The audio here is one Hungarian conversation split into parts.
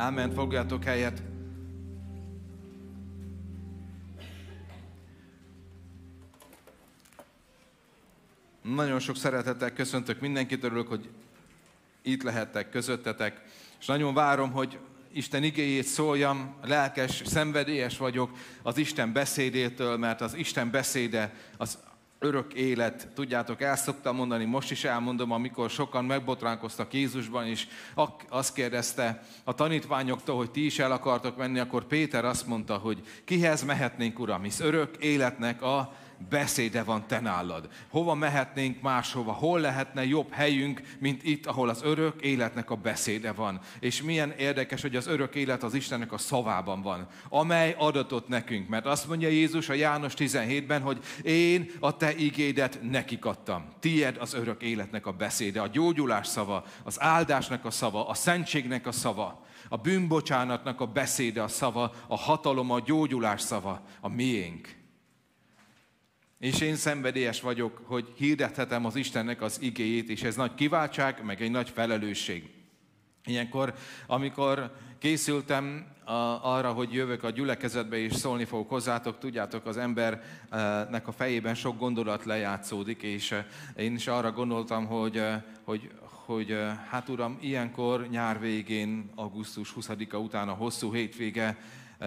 Ámen, fogjátok helyet. Nagyon sok szeretettel köszöntök mindenkit, örülök, hogy itt lehettek közöttetek, és nagyon várom, hogy Isten igéjét szóljam, lelkes, szenvedélyes vagyok az Isten beszédétől, mert az Isten beszéde az örök élet. Tudjátok, el szoktam mondani, most is elmondom, amikor sokan megbotránkoztak Jézusban, és azt kérdezte a tanítványoktól, hogy ti is el akartok menni, akkor Péter azt mondta, hogy kihez mehetnénk, Uram, hisz örök életnek a beszéde van te nálad. Hova mehetnénk máshova? Hol lehetne jobb helyünk, mint itt, ahol az örök életnek a beszéde van? És milyen érdekes, hogy az örök élet az Istennek a szavában van, amely adatot nekünk. Mert azt mondja Jézus a János 17-ben, hogy én a te igédet nekik adtam. Tied az örök életnek a beszéde, a gyógyulás szava, az áldásnak a szava, a szentségnek a szava a bűnbocsánatnak a beszéde, a szava, a hatalom, a gyógyulás szava, a miénk. És én szenvedélyes vagyok, hogy hirdethetem az Istennek az igéjét, és ez nagy kiváltság, meg egy nagy felelősség. Ilyenkor, amikor készültem a, arra, hogy jövök a gyülekezetbe és szólni fogok hozzátok, tudjátok, az embernek a fejében sok gondolat lejátszódik, és eh, én is arra gondoltam, hogy, eh, hogy, hogy eh, hát uram, ilyenkor nyár végén, augusztus 20-a után a hosszú hétvége,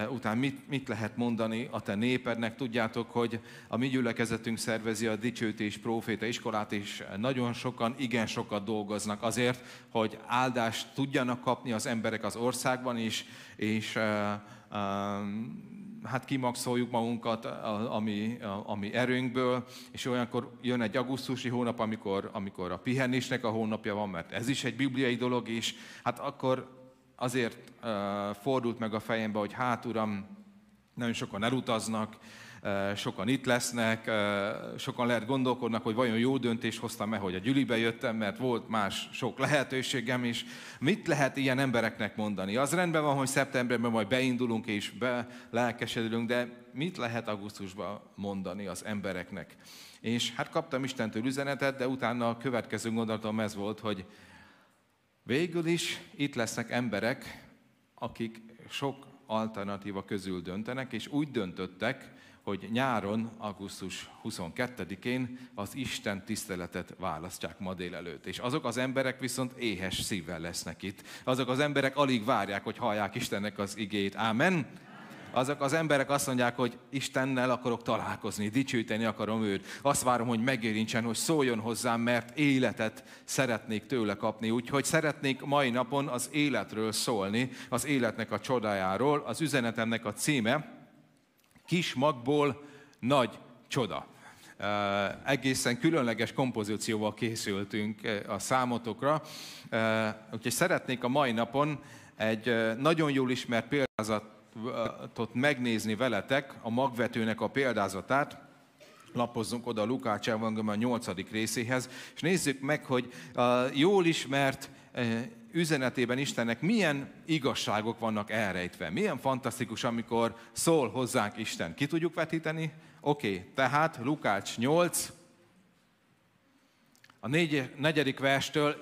után mit, mit lehet mondani a te népednek. Tudjátok, hogy a mi gyülekezetünk szervezi a dicsőtés próféta iskolát, és nagyon sokan, igen sokat dolgoznak azért, hogy áldást tudjanak kapni az emberek az országban is, és hát kimaxoljuk magunkat, ami, ami erőnkből, és olyankor jön egy augusztusi hónap, amikor, amikor a pihenésnek a hónapja van, mert ez is egy bibliai dolog is, hát akkor azért fordult meg a fejembe, hogy hát uram, nagyon sokan elutaznak, sokan itt lesznek, sokan lehet gondolkodnak, hogy vajon jó döntést hoztam-e, hogy a gyülibe jöttem, mert volt más sok lehetőségem is. Mit lehet ilyen embereknek mondani? Az rendben van, hogy szeptemberben majd beindulunk és be lelkesedünk, de mit lehet augusztusban mondani az embereknek? És hát kaptam Istentől üzenetet, de utána a következő gondolatom ez volt, hogy Végül is itt lesznek emberek, akik sok alternatíva közül döntenek, és úgy döntöttek, hogy nyáron, augusztus 22-én az Isten tiszteletet választják ma délelőtt. És azok az emberek viszont éhes szívvel lesznek itt. Azok az emberek alig várják, hogy hallják Istennek az igét. Ámen? Azok az emberek azt mondják, hogy Istennel akarok találkozni, dicsőíteni akarom őt. Azt várom, hogy megérintsen, hogy szóljon hozzám, mert életet szeretnék tőle kapni. Úgyhogy szeretnék mai napon az életről szólni, az életnek a csodájáról. Az üzenetemnek a címe Kis magból nagy csoda. Uh, egészen különleges kompozícióval készültünk a számotokra, uh, úgyhogy szeretnék a mai napon egy nagyon jól ismert példázat példázatot megnézni veletek, a magvetőnek a példázatát, lapozzunk oda a Lukács evangélium a 8. részéhez, és nézzük meg, hogy jól ismert e, üzenetében Istennek milyen igazságok vannak elrejtve. Milyen fantasztikus, amikor szól hozzánk Isten. Ki tudjuk vetíteni? Oké, okay, tehát Lukács 8, a négy, negyedik verstől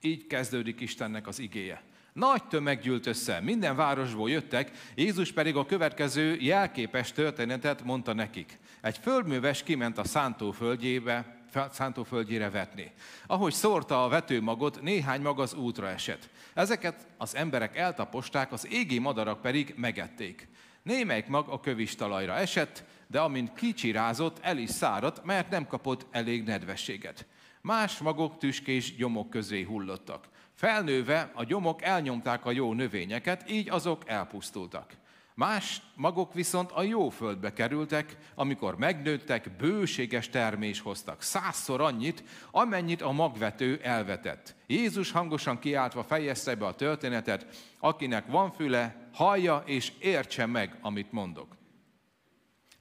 így kezdődik Istennek az igéje. Nagy tömeg gyűlt össze, minden városból jöttek, Jézus pedig a következő jelképes történetet mondta nekik. Egy földműves kiment a szántóföldjébe, szántóföldjére vetni. Ahogy szórta a vetőmagot, néhány mag az útra esett. Ezeket az emberek eltaposták, az égi madarak pedig megették. Némelyik mag a kövis talajra esett, de amint kicsirázott, el is száradt, mert nem kapott elég nedvességet. Más magok tüskés gyomok közé hullottak. Felnőve a gyomok elnyomták a jó növényeket, így azok elpusztultak. Más magok viszont a jó földbe kerültek, amikor megnőttek, bőséges termés hoztak, százszor annyit, amennyit a magvető elvetett. Jézus hangosan kiáltva fejezte be a történetet, akinek van füle, hallja és értse meg, amit mondok.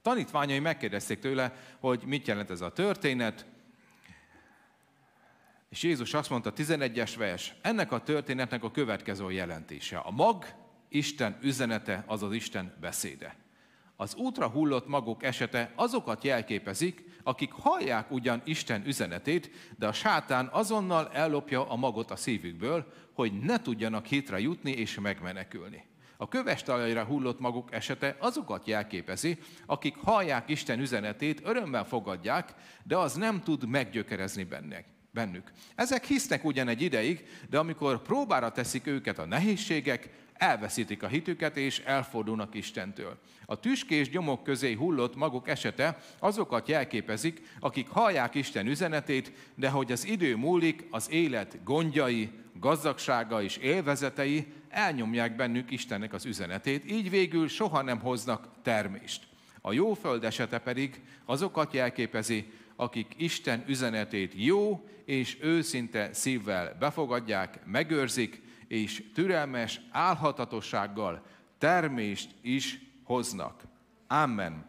Tanítványai megkérdezték tőle, hogy mit jelent ez a történet, és Jézus azt mondta, 11-es vers, ennek a történetnek a következő jelentése. A mag Isten üzenete, az az Isten beszéde. Az útra hullott magok esete azokat jelképezik, akik hallják ugyan Isten üzenetét, de a sátán azonnal ellopja a magot a szívükből, hogy ne tudjanak hitre jutni és megmenekülni. A köves talajra hullott maguk esete azokat jelképezi, akik hallják Isten üzenetét, örömmel fogadják, de az nem tud meggyökerezni bennek, bennük. Ezek hisznek ugyan egy ideig, de amikor próbára teszik őket a nehézségek, elveszítik a hitüket és elfordulnak Istentől. A tüskés gyomok közé hullott maguk esete azokat jelképezik, akik hallják Isten üzenetét, de hogy az idő múlik, az élet gondjai, gazdagsága és élvezetei elnyomják bennük Istennek az üzenetét, így végül soha nem hoznak termést. A jó föld esete pedig azokat jelképezi, akik Isten üzenetét jó és őszinte szívvel befogadják, megőrzik, és türelmes álhatatossággal termést is hoznak. Amen.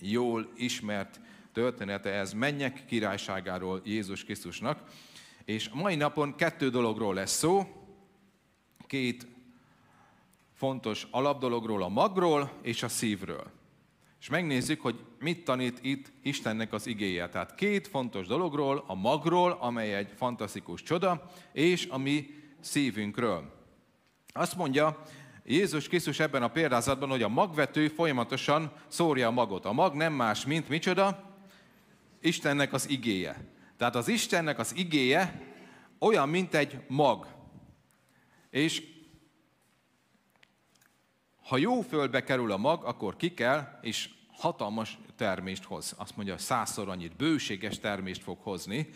Jól ismert története ez mennyek királyságáról Jézus Krisztusnak. És mai napon kettő dologról lesz szó. Két fontos alapdologról, a magról és a szívről. És megnézzük, hogy mit tanít itt Istennek az igéje. Tehát két fontos dologról, a magról, amely egy fantasztikus csoda, és a mi szívünkről. Azt mondja Jézus Krisztus ebben a példázatban, hogy a magvető folyamatosan szórja a magot. A mag nem más, mint micsoda? Istennek az igéje. Tehát az Istennek az igéje olyan, mint egy mag. És ha jó földbe kerül a mag, akkor ki kell, és hatalmas termést hoz. Azt mondja, százszor annyit, bőséges termést fog hozni,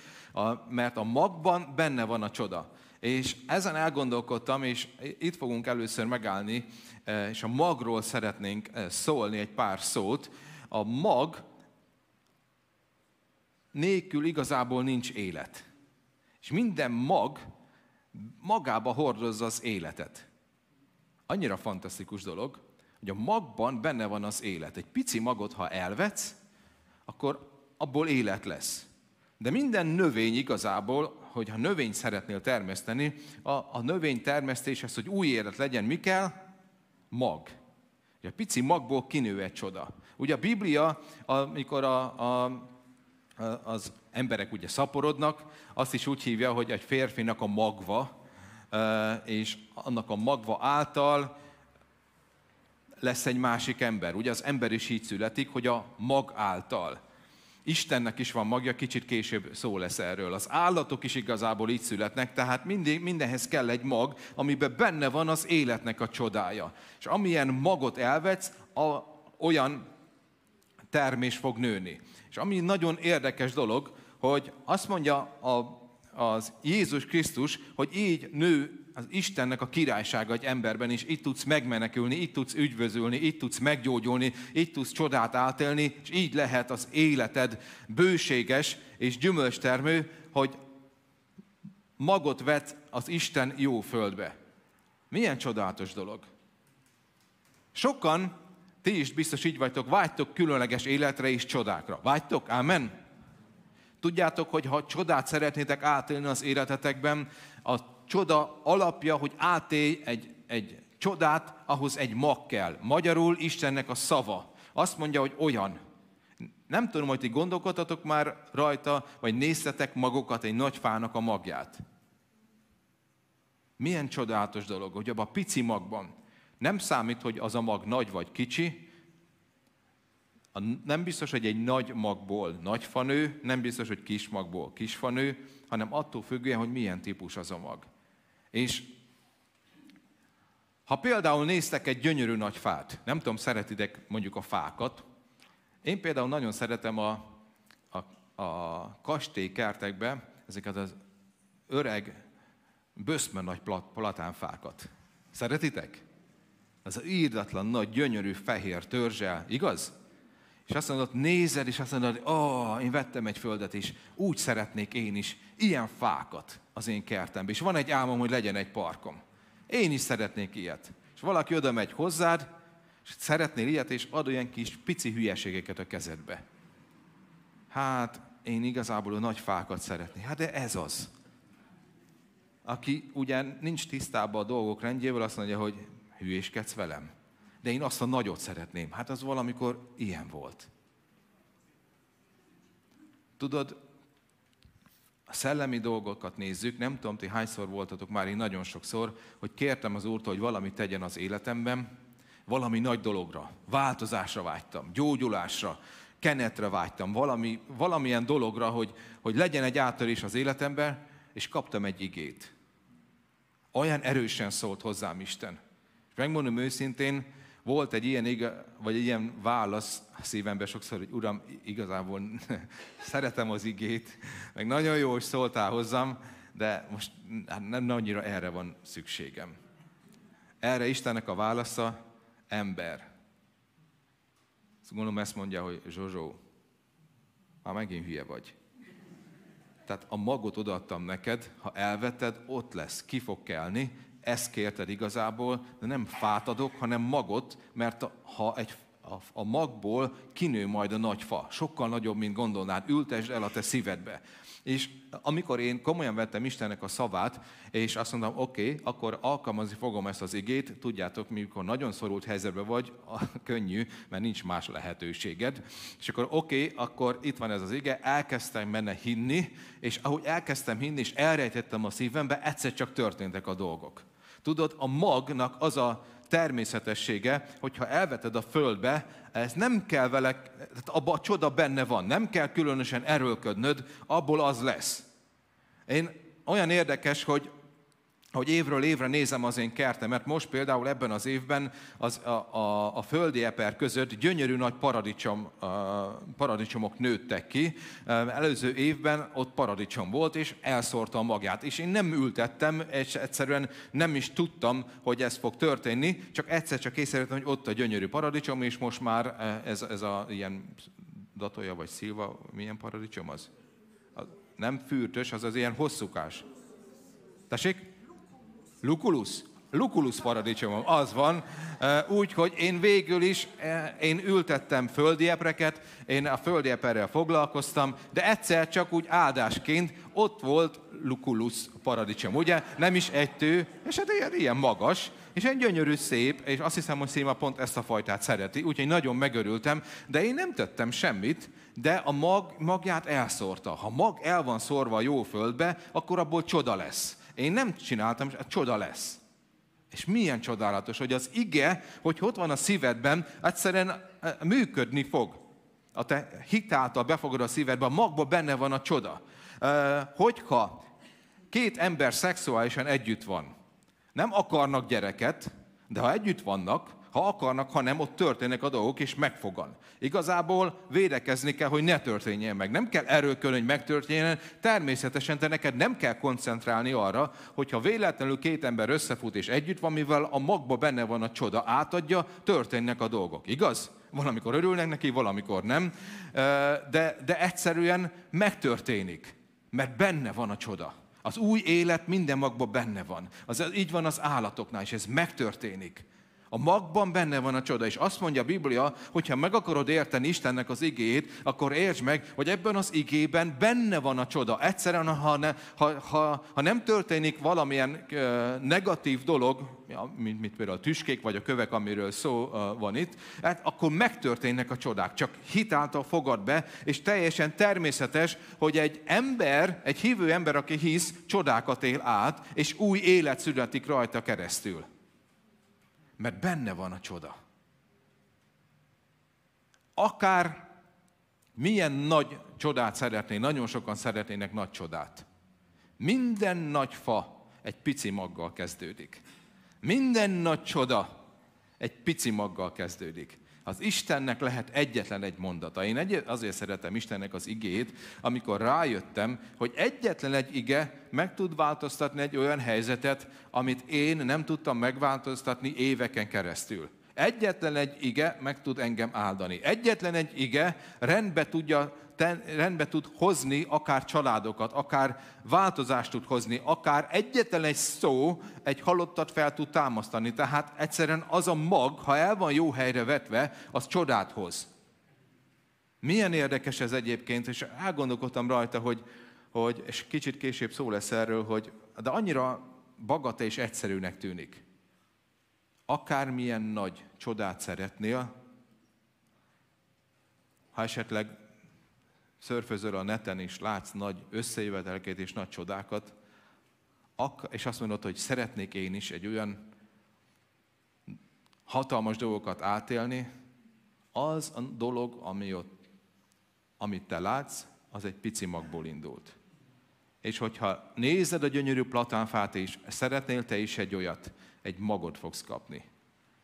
mert a magban benne van a csoda. És ezen elgondolkodtam, és itt fogunk először megállni, e, és a magról szeretnénk e, szólni egy pár szót. A mag nélkül igazából nincs élet. És minden mag magába hordozza az életet. Annyira fantasztikus dolog, hogy a magban benne van az élet. Egy pici magot, ha elvetsz, akkor abból élet lesz. De minden növény igazából hogy ha növényt szeretnél termeszteni, a, a növény termesztéshez, hogy új élet legyen, mi kell? Mag. A pici magból kinő egy csoda. Ugye a Biblia, amikor a, a, az emberek ugye szaporodnak, azt is úgy hívja, hogy egy férfinak a magva, és annak a magva által lesz egy másik ember. Ugye az ember is így születik, hogy a mag által. Istennek is van magja, kicsit később szó lesz erről. Az állatok is igazából így születnek, tehát mindig, mindenhez kell egy mag, amiben benne van az életnek a csodája. És amilyen magot elvetsz, a, olyan termés fog nőni. És ami nagyon érdekes dolog, hogy azt mondja a, az Jézus Krisztus, hogy így nő az Istennek a királysága egy emberben, és itt tudsz megmenekülni, itt tudsz ügyvözülni, itt tudsz meggyógyulni, itt tudsz csodát átélni, és így lehet az életed bőséges és gyümölcstermő, hogy magot vet az Isten jó földbe. Milyen csodálatos dolog. Sokan, ti is biztos így vagytok, vágytok különleges életre és csodákra. Vágytok? Amen? Tudjátok, hogy ha csodát szeretnétek átélni az életetekben, a csoda alapja, hogy átélj egy, egy csodát, ahhoz egy mag kell. Magyarul Istennek a szava. Azt mondja, hogy olyan. Nem tudom, hogy ti gondolkodtatok már rajta, vagy néztetek magokat egy nagy fának a magját. Milyen csodálatos dolog, hogy abban a pici magban nem számít, hogy az a mag nagy vagy kicsi, nem biztos, hogy egy nagy magból nagy fanő, nem biztos, hogy kis magból kis fanő, hanem attól függően, hogy milyen típus az a mag. És ha például néztek egy gyönyörű nagy fát, nem tudom, szeretitek mondjuk a fákat, én például nagyon szeretem a, a, a kastélykertekbe ezeket az öreg, böszme nagy plat, platánfákat. Szeretitek? Az írdatlan, nagy, gyönyörű, fehér törzsel, igaz? És azt mondod, nézed, és azt mondod, hogy oh, én vettem egy földet, és úgy szeretnék én is ilyen fákat az én kertembe. És van egy álmom, hogy legyen egy parkom. Én is szeretnék ilyet. És valaki oda megy hozzád, és szeretnél ilyet, és ad olyan kis pici hülyeségeket a kezedbe. Hát, én igazából a nagy fákat szeretnék. Hát de ez az. Aki ugyan nincs tisztában a dolgok rendjével, azt mondja, hogy hülyéskedsz velem. De én azt a nagyot szeretném. Hát az valamikor ilyen volt. Tudod, a szellemi dolgokat nézzük, nem tudom, ti hányszor voltatok már, én nagyon sokszor, hogy kértem az Úrtól, hogy valami tegyen az életemben, valami nagy dologra, változásra vágytam, gyógyulásra, kenetre vágytam, valami, valamilyen dologra, hogy, hogy legyen egy áttörés az életemben, és kaptam egy igét. Olyan erősen szólt hozzám Isten. És megmondom őszintén, volt egy ilyen, vagy egy ilyen válasz szívemben sokszor, hogy Uram, igazából szeretem az igét, meg nagyon jó, hogy szóltál hozzám, de most hát nem annyira erre van szükségem. Erre Istennek a válasza ember. Azt gondolom ezt mondja, hogy Zsozsó, már megint hülye vagy. Tehát a magot odaadtam neked, ha elveted, ott lesz, ki fog kelni, ezt kérted igazából, de nem fát adok, hanem magot, mert ha egy, a, a magból kinő majd a nagy fa. Sokkal nagyobb, mint gondolnád. Ültesd el a te szívedbe. És amikor én komolyan vettem Istennek a szavát, és azt mondtam, oké, okay, akkor alkalmazni fogom ezt az igét, tudjátok, mikor nagyon szorult helyzetben vagy, könnyű, mert nincs más lehetőséged. És akkor oké, okay, akkor itt van ez az ige, elkezdtem benne hinni, és ahogy elkezdtem hinni, és elrejtettem a szívembe, egyszer csak történtek a dolgok. Tudod, a magnak az a természetessége, hogyha elveted a földbe, ez nem kell vele, tehát abba a csoda benne van, nem kell különösen erőlködnöd, abból az lesz. Én olyan érdekes, hogy hogy évről évre nézem az én kertemet. Most például ebben az évben az, a, a, a földi eper között gyönyörű nagy paradicsom, a, paradicsomok nőttek ki. Előző évben ott paradicsom volt, és elszórta a magját. És én nem ültettem, és egyszerűen nem is tudtam, hogy ez fog történni, csak egyszer csak észrevettem, hogy ott a gyönyörű paradicsom, és most már ez, ez a ilyen datoja vagy szilva, milyen paradicsom az? Nem fürtös, az az ilyen hosszúkás. Tessék? Lukulus? Lukulus paradicsomom, az van. Úgy, hogy én végül is, én ültettem földi epreket, én a földi eperrel foglalkoztam, de egyszer csak úgy áldásként ott volt Lukulus paradicsom, ugye? Nem is egy tő, és hát ilyen, ilyen magas, és egy gyönyörű szép, és azt hiszem, hogy Széma pont ezt a fajtát szereti, úgyhogy nagyon megörültem, de én nem tettem semmit, de a mag, magját elszórta. Ha mag el van szórva a jó földbe, akkor abból csoda lesz. Én nem csináltam, és csoda lesz. És milyen csodálatos, hogy az ige, hogy ott van a szívedben, egyszerűen eh, működni fog. A te hitáltal befogad a szívedbe, a magba benne van a csoda. Eh, hogyha két ember szexuálisan együtt van, nem akarnak gyereket, de ha együtt vannak, ha akarnak, ha nem, ott történnek a dolgok, és megfogan. Igazából védekezni kell, hogy ne történjen meg. Nem kell erőkölni, hogy megtörténjen, természetesen te neked nem kell koncentrálni arra, hogyha véletlenül két ember összefut és együtt van, mivel a magba benne van a csoda, átadja, történnek a dolgok. Igaz? Valamikor örülnek neki, valamikor nem, de, de egyszerűen megtörténik, mert benne van a csoda. Az új élet minden magban benne van. Az, így van az állatoknál, és ez megtörténik. A magban benne van a csoda, és azt mondja a Biblia, hogy ha meg akarod érteni Istennek az igét, akkor értsd meg, hogy ebben az igében benne van a csoda. Egyszerűen, ha, ne, ha, ha, ha nem történik valamilyen uh, negatív dolog, ja, mint, mint például a tüskék vagy a kövek, amiről szó uh, van itt, hát akkor megtörténnek a csodák. Csak hitáltal fogad be, és teljesen természetes, hogy egy ember, egy hívő ember, aki hisz, csodákat él át, és új élet születik rajta keresztül mert benne van a csoda. Akár milyen nagy csodát szeretné, nagyon sokan szeretnének nagy csodát. Minden nagy fa egy pici maggal kezdődik. Minden nagy csoda egy pici maggal kezdődik. Az Istennek lehet egyetlen egy mondata. Én egy, azért szeretem Istennek az igét, amikor rájöttem, hogy egyetlen egy ige meg tud változtatni egy olyan helyzetet, amit én nem tudtam megváltoztatni éveken keresztül. Egyetlen egy ige meg tud engem áldani. Egyetlen egy ige rendbe tudja rendbe tud hozni akár családokat, akár változást tud hozni, akár egyetlen egy szó egy halottat fel tud támasztani. Tehát egyszerűen az a mag, ha el van jó helyre vetve, az csodát hoz. Milyen érdekes ez egyébként, és elgondolkodtam rajta, hogy, hogy és kicsit később szó lesz erről, hogy de annyira bagata és egyszerűnek tűnik. akármilyen nagy csodát szeretnél, ha esetleg szörfözöl a neten és látsz nagy összejöveteleket és nagy csodákat, és azt mondod, hogy szeretnék én is egy olyan hatalmas dolgokat átélni, az a dolog, ami ott, amit te látsz, az egy pici magból indult. És hogyha nézed a gyönyörű platánfát, és szeretnél te is egy olyat, egy magot fogsz kapni.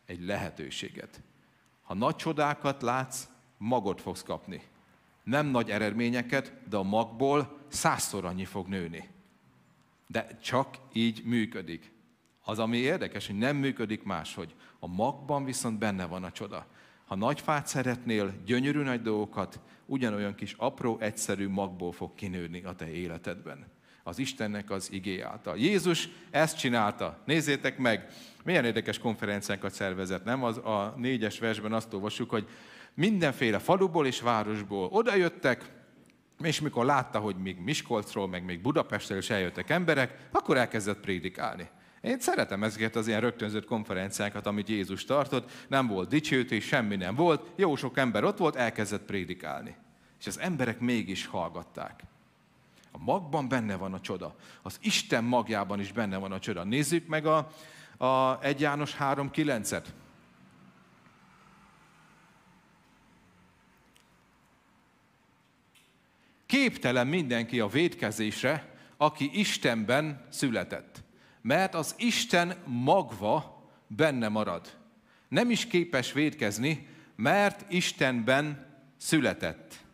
Egy lehetőséget. Ha nagy csodákat látsz, magot fogsz kapni. Nem nagy eredményeket, de a magból százszor annyi fog nőni. De csak így működik. Az, ami érdekes, hogy nem működik máshogy. A magban viszont benne van a csoda. Ha nagy fát szeretnél, gyönyörű nagy dolgokat, ugyanolyan kis apró, egyszerű magból fog kinőni a te életedben. Az Istennek az igé által. Jézus ezt csinálta. Nézzétek meg, milyen érdekes konferenciákat szervezett, nem? Az, a négyes versben azt olvassuk, hogy mindenféle faluból és városból odajöttek, és mikor látta, hogy még Miskolcról, meg még Budapestről is eljöttek emberek, akkor elkezdett prédikálni. Én szeretem ezeket az ilyen rögtönzött konferenciákat, amit Jézus tartott, nem volt dicsőítés, semmi nem volt, jó sok ember ott volt, elkezdett prédikálni. És az emberek mégis hallgatták. A magban benne van a csoda. Az Isten magjában is benne van a csoda. Nézzük meg a, a 1 János 3.9-et. Képtelen mindenki a védkezésre, aki Istenben született. Mert az Isten magva benne marad. Nem is képes védkezni, mert Istenben született.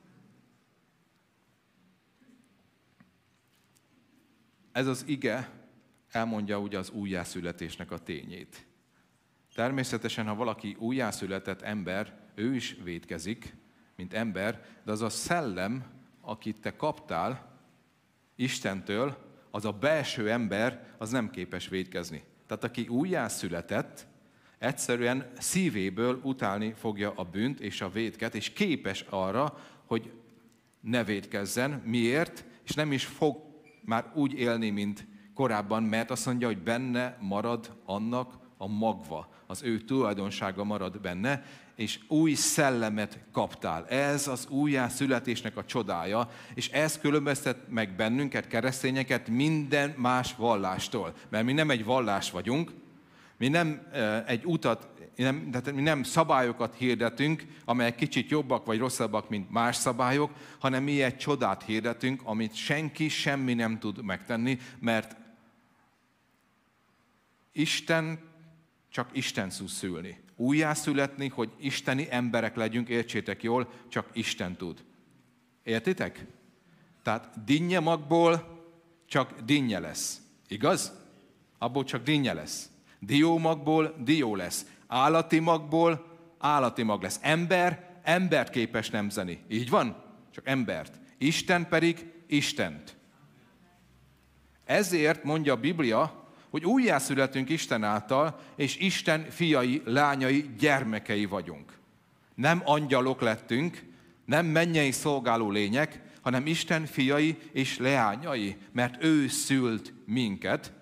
Ez az ige elmondja ugye az újjászületésnek a tényét. Természetesen, ha valaki újjászületett ember, ő is védkezik, mint ember, de az a szellem, akit te kaptál Istentől, az a belső ember, az nem képes védkezni. Tehát aki újjászületett, egyszerűen szívéből utálni fogja a bűnt és a védket, és képes arra, hogy ne védkezzen. Miért? És nem is fog már úgy élni, mint korábban, mert azt mondja, hogy benne marad annak a magva, az ő tulajdonsága marad benne, és új szellemet kaptál. Ez az újjászületésnek a csodája, és ez különböztet meg bennünket, keresztényeket minden más vallástól. Mert mi nem egy vallás vagyunk, mi nem egy utat, nem, tehát mi nem szabályokat hirdetünk, amelyek kicsit jobbak vagy rosszabbak, mint más szabályok, hanem mi egy csodát hirdetünk, amit senki, semmi nem tud megtenni, mert Isten csak Isten tud szülni. Újjászületni, hogy isteni emberek legyünk, értsétek jól, csak Isten tud. Értitek? Tehát dinnye magból csak dinnye lesz. Igaz? Abból csak dinnye lesz. Diómagból dió lesz. Állati magból állati mag lesz. Ember embert képes nemzeni. Így van? Csak embert. Isten pedig Istent. Ezért mondja a Biblia, hogy újjászületünk Isten által, és Isten fiai, lányai, gyermekei vagyunk. Nem angyalok lettünk, nem mennyei szolgáló lények, hanem Isten fiai és leányai, mert ő szült minket,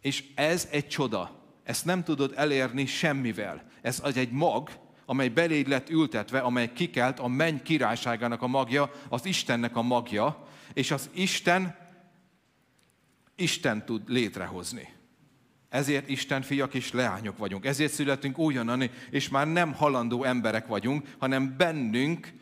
és ez egy csoda. Ezt nem tudod elérni semmivel. Ez az egy mag, amely beléd lett ültetve, amely kikelt a menny királyságának a magja, az Istennek a magja, és az Isten Isten tud létrehozni. Ezért Isten fiak és leányok vagyunk. Ezért születünk újonnan, és már nem halandó emberek vagyunk, hanem bennünk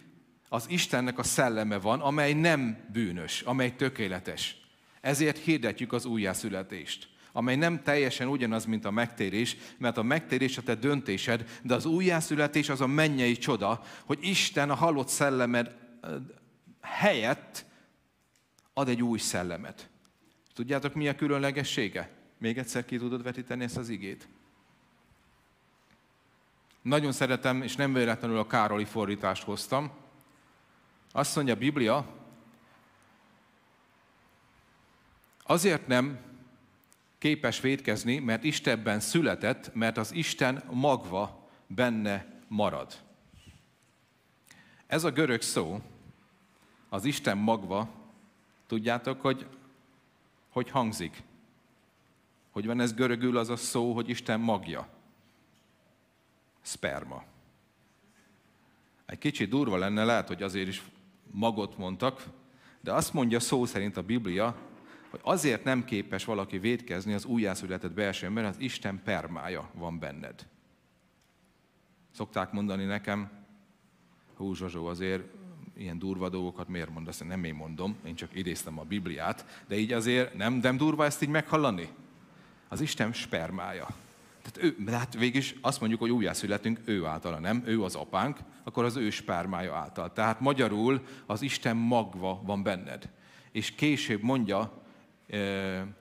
az Istennek a szelleme van, amely nem bűnös, amely tökéletes. Ezért hirdetjük az újjászületést amely nem teljesen ugyanaz, mint a megtérés, mert a megtérés a te döntésed, de az újjászületés az a mennyei csoda, hogy Isten a halott szellemed helyett ad egy új szellemet. Tudjátok, mi a különlegessége? Még egyszer ki tudod vetíteni ezt az igét? Nagyon szeretem, és nem véletlenül a Károli fordítást hoztam. Azt mondja a Biblia, azért nem képes védkezni, mert Istenben született, mert az Isten magva benne marad. Ez a görög szó, az Isten magva, tudjátok, hogy hogy hangzik? Hogy van ez görögül az a szó, hogy Isten magja? sperma. Egy kicsit durva lenne, lehet, hogy azért is magot mondtak, de azt mondja szó szerint a Biblia, hogy azért nem képes valaki védkezni az újjászületett belső mert az Isten permája van benned. Szokták mondani nekem, hú Zsozsó, azért ilyen durva dolgokat miért mondasz? Nem én mondom, én csak idéztem a Bibliát, de így azért nem, nem durva ezt így meghallani? Az Isten spermája. Tehát ő, hát végig is azt mondjuk, hogy újjászületünk ő általa, nem? Ő az apánk, akkor az ő spermája által. Tehát magyarul az Isten magva van benned. És később mondja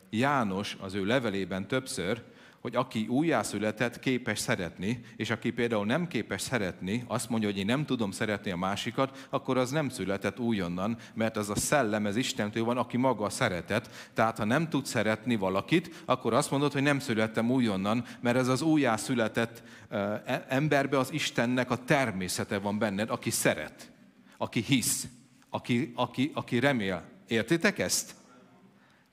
János az ő levelében többször, hogy aki újjászületett, képes szeretni, és aki például nem képes szeretni, azt mondja, hogy én nem tudom szeretni a másikat, akkor az nem született újonnan, mert az a szellem, ez Istentől van, aki maga a szeretet. Tehát ha nem tud szeretni valakit, akkor azt mondod, hogy nem születtem újonnan, mert ez az újjászületett e, emberbe az Istennek a természete van benned, aki szeret, aki hisz, aki, aki, aki remél. Értitek ezt?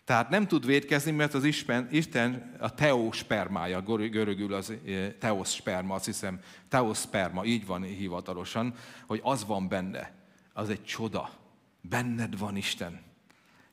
Tehát nem tud védkezni, mert az Isten, a teospermája, görögül az eh, teosperma, azt hiszem, teosperma, így van hivatalosan, hogy az van benne. Az egy csoda. Benned van Isten.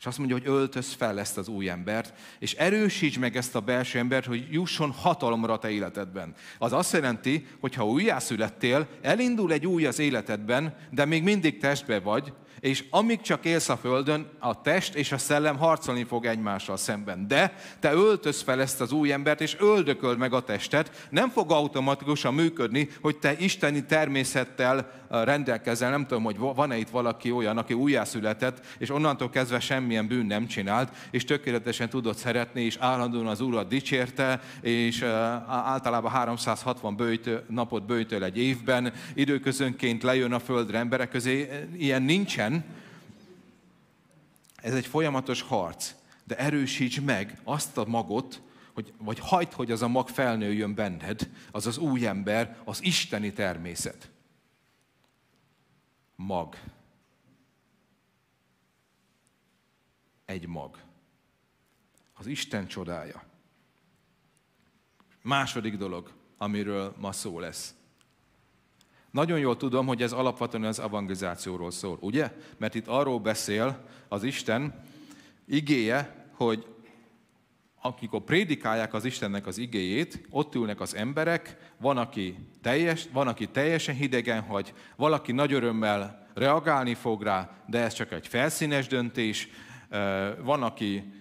És azt mondja, hogy öltöz fel ezt az új embert, és erősíts meg ezt a belső embert, hogy jusson hatalomra a te életedben. Az azt jelenti, hogy ha újjászülettél, elindul egy új az életedben, de még mindig testbe vagy, és amíg csak élsz a földön, a test és a szellem harcolni fog egymással szemben. De te öltöz fel ezt az új embert, és öldököld meg a testet. Nem fog automatikusan működni, hogy te isteni természettel rendelkezel. Nem tudom, hogy van-e itt valaki olyan, aki újjászületett, és onnantól kezdve semmilyen bűn nem csinált, és tökéletesen tudott szeretni, és állandóan az Urat dicsérte, és általában 360 bőjtő, napot bőjtöl egy évben, időközönként lejön a földre emberek közé. Ilyen nincsen, ez egy folyamatos harc, de erősíts meg azt a magot, hogy, vagy hagyd, hogy az a mag felnőjön benned, az az új ember, az isteni természet. Mag. Egy mag. Az Isten csodája. Második dolog, amiről ma szó lesz. Nagyon jól tudom, hogy ez alapvetően az evangelizációról szól, ugye? Mert itt arról beszél az Isten igéje, hogy akikor prédikálják az Istennek az igéjét, ott ülnek az emberek, van, aki, teljes, van, aki teljesen hidegen hagy, valaki nagy örömmel reagálni fog rá, de ez csak egy felszínes döntés, van, aki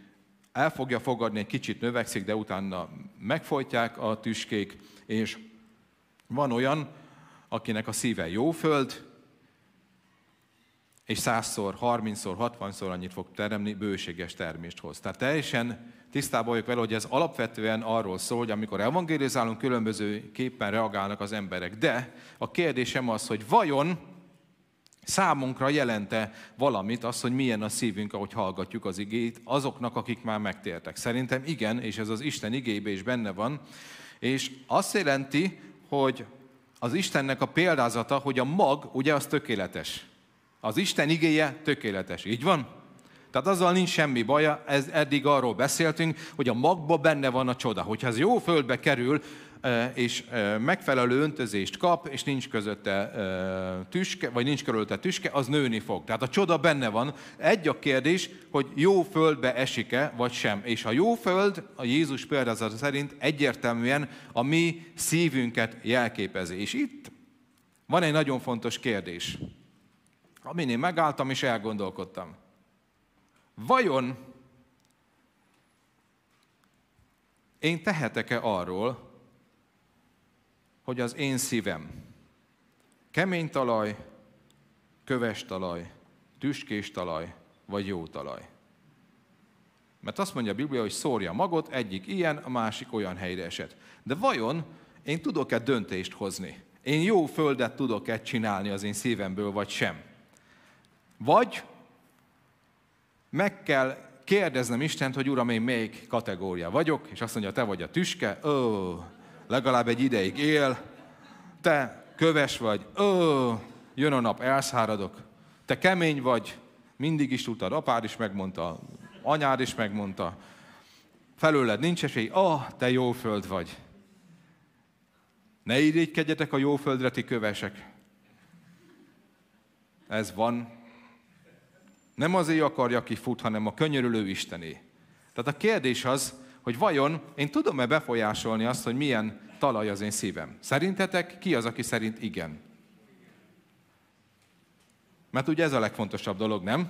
el fogja fogadni, egy kicsit növekszik, de utána megfojtják a tüskék, és van olyan, akinek a szíve jó föld, és százszor, harmincszor, hatvanszor annyit fog teremni, bőséges termést hoz. Tehát teljesen tisztában vagyok vele, hogy ez alapvetően arról szól, hogy amikor evangelizálunk, különböző képpen reagálnak az emberek. De a kérdésem az, hogy vajon számunkra jelente valamit az, hogy milyen a szívünk, ahogy hallgatjuk az igét, azoknak, akik már megtértek. Szerintem igen, és ez az Isten igébe is benne van. És azt jelenti, hogy az Istennek a példázata, hogy a mag, ugye az tökéletes. Az Isten igéje tökéletes. Így van? Tehát azzal nincs semmi baja, ez, eddig arról beszéltünk, hogy a magba benne van a csoda. Hogyha ez jó földbe kerül, és megfelelő öntözést kap, és nincs közötte tüske, vagy nincs körülte tüske, az nőni fog. Tehát a csoda benne van. Egy a kérdés, hogy jó földbe esik-e, vagy sem. És a jó föld, a Jézus példázata szerint egyértelműen a mi szívünket jelképezi. És itt van egy nagyon fontos kérdés, amin én megálltam és elgondolkodtam. Vajon én tehetek-e arról, hogy az én szívem kemény talaj, köves talaj, tüskés talaj, vagy jó talaj. Mert azt mondja a Biblia, hogy szórja magot, egyik ilyen, a másik olyan helyre esett. De vajon én tudok-e döntést hozni? Én jó földet tudok-e csinálni az én szívemből, vagy sem? Vagy meg kell kérdeznem Istent, hogy Uram, én melyik kategória vagyok, és azt mondja, te vagy a tüske, ó, legalább egy ideig él, te köves vagy, ó, jön a nap, elszáradok, te kemény vagy, mindig is tudtad, apád is megmondta, anyád is megmondta, felőled nincs esély, oh, te jó föld vagy. Ne irigykedjetek a jó földre, ti kövesek. Ez van. Nem azért akarja, aki fut, hanem a könyörülő Istené. Tehát a kérdés az, hogy vajon én tudom-e befolyásolni azt, hogy milyen talaj az én szívem? Szerintetek ki az, aki szerint igen? Mert ugye ez a legfontosabb dolog, nem?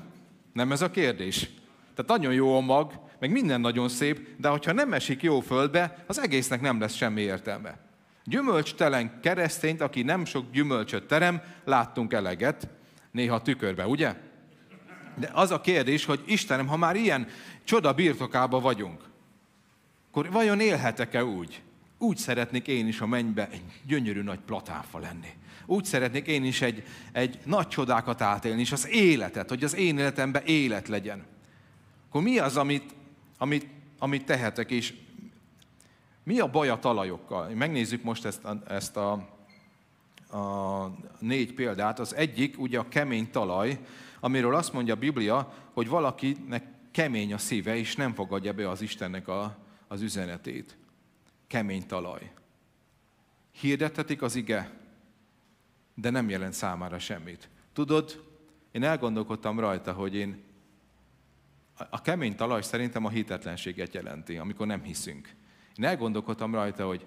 Nem ez a kérdés. Tehát nagyon jó a mag, meg minden nagyon szép, de hogyha nem esik jó földbe, az egésznek nem lesz semmi értelme. Gyümölcstelen keresztényt, aki nem sok gyümölcsöt terem, láttunk eleget, néha tükörbe, ugye? De az a kérdés, hogy Istenem, ha már ilyen csoda birtokába vagyunk, akkor vajon élhetek-e úgy? Úgy szeretnék én is a mennybe egy gyönyörű nagy platáfa lenni. Úgy szeretnék én is egy, egy nagy csodákat átélni, és az életet, hogy az én életemben élet legyen. Akkor mi az, amit, amit, amit tehetek, és mi a baj a talajokkal? Megnézzük most ezt a, ezt a, a négy példát. Az egyik ugye a kemény talaj, amiről azt mondja a Biblia, hogy valakinek kemény a szíve, és nem fogadja be az Istennek a, az üzenetét. Kemény talaj. Hirdetetik az ige, de nem jelent számára semmit. Tudod, én elgondolkodtam rajta, hogy én a kemény talaj szerintem a hitetlenséget jelenti, amikor nem hiszünk. Én elgondolkodtam rajta, hogy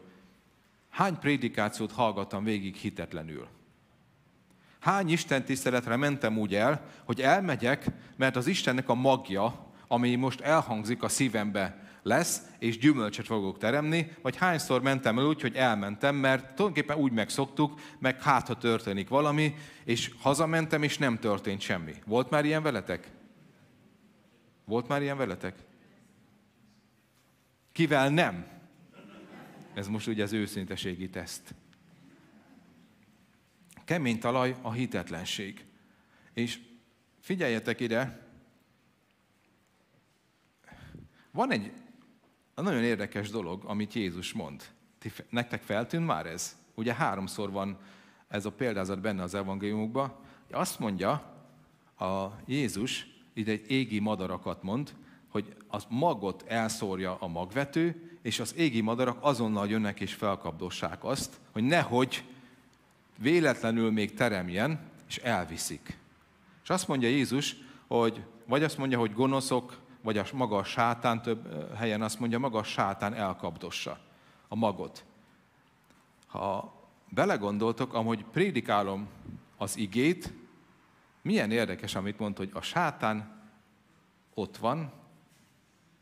hány prédikációt hallgattam végig hitetlenül. Hány Isten tiszteletre mentem úgy el, hogy elmegyek, mert az Istennek a magja, ami most elhangzik a szívembe, lesz, és gyümölcsöt fogok teremni, vagy hányszor mentem el úgy, hogy elmentem, mert tulajdonképpen úgy megszoktuk, meg hát, ha történik valami, és hazamentem, és nem történt semmi. Volt már ilyen veletek? Volt már ilyen veletek? Kivel nem? Ez most ugye az őszinteségi teszt. Kemény talaj a hitetlenség. És figyeljetek ide, van egy nagyon érdekes dolog, amit Jézus mond. Ti, nektek feltűnt már ez? Ugye háromszor van ez a példázat benne az evangéliumokban. Azt mondja a Jézus, ide egy égi madarakat mond, hogy az magot elszórja a magvető, és az égi madarak azonnal jönnek és felkapdossák azt, hogy nehogy véletlenül még teremjen, és elviszik. És azt mondja Jézus, hogy vagy azt mondja, hogy gonoszok, vagy a maga a sátán, több helyen azt mondja, maga a sátán elkapdossa a magot. Ha belegondoltok, ahogy prédikálom az igét, milyen érdekes, amit mond, hogy a sátán ott van,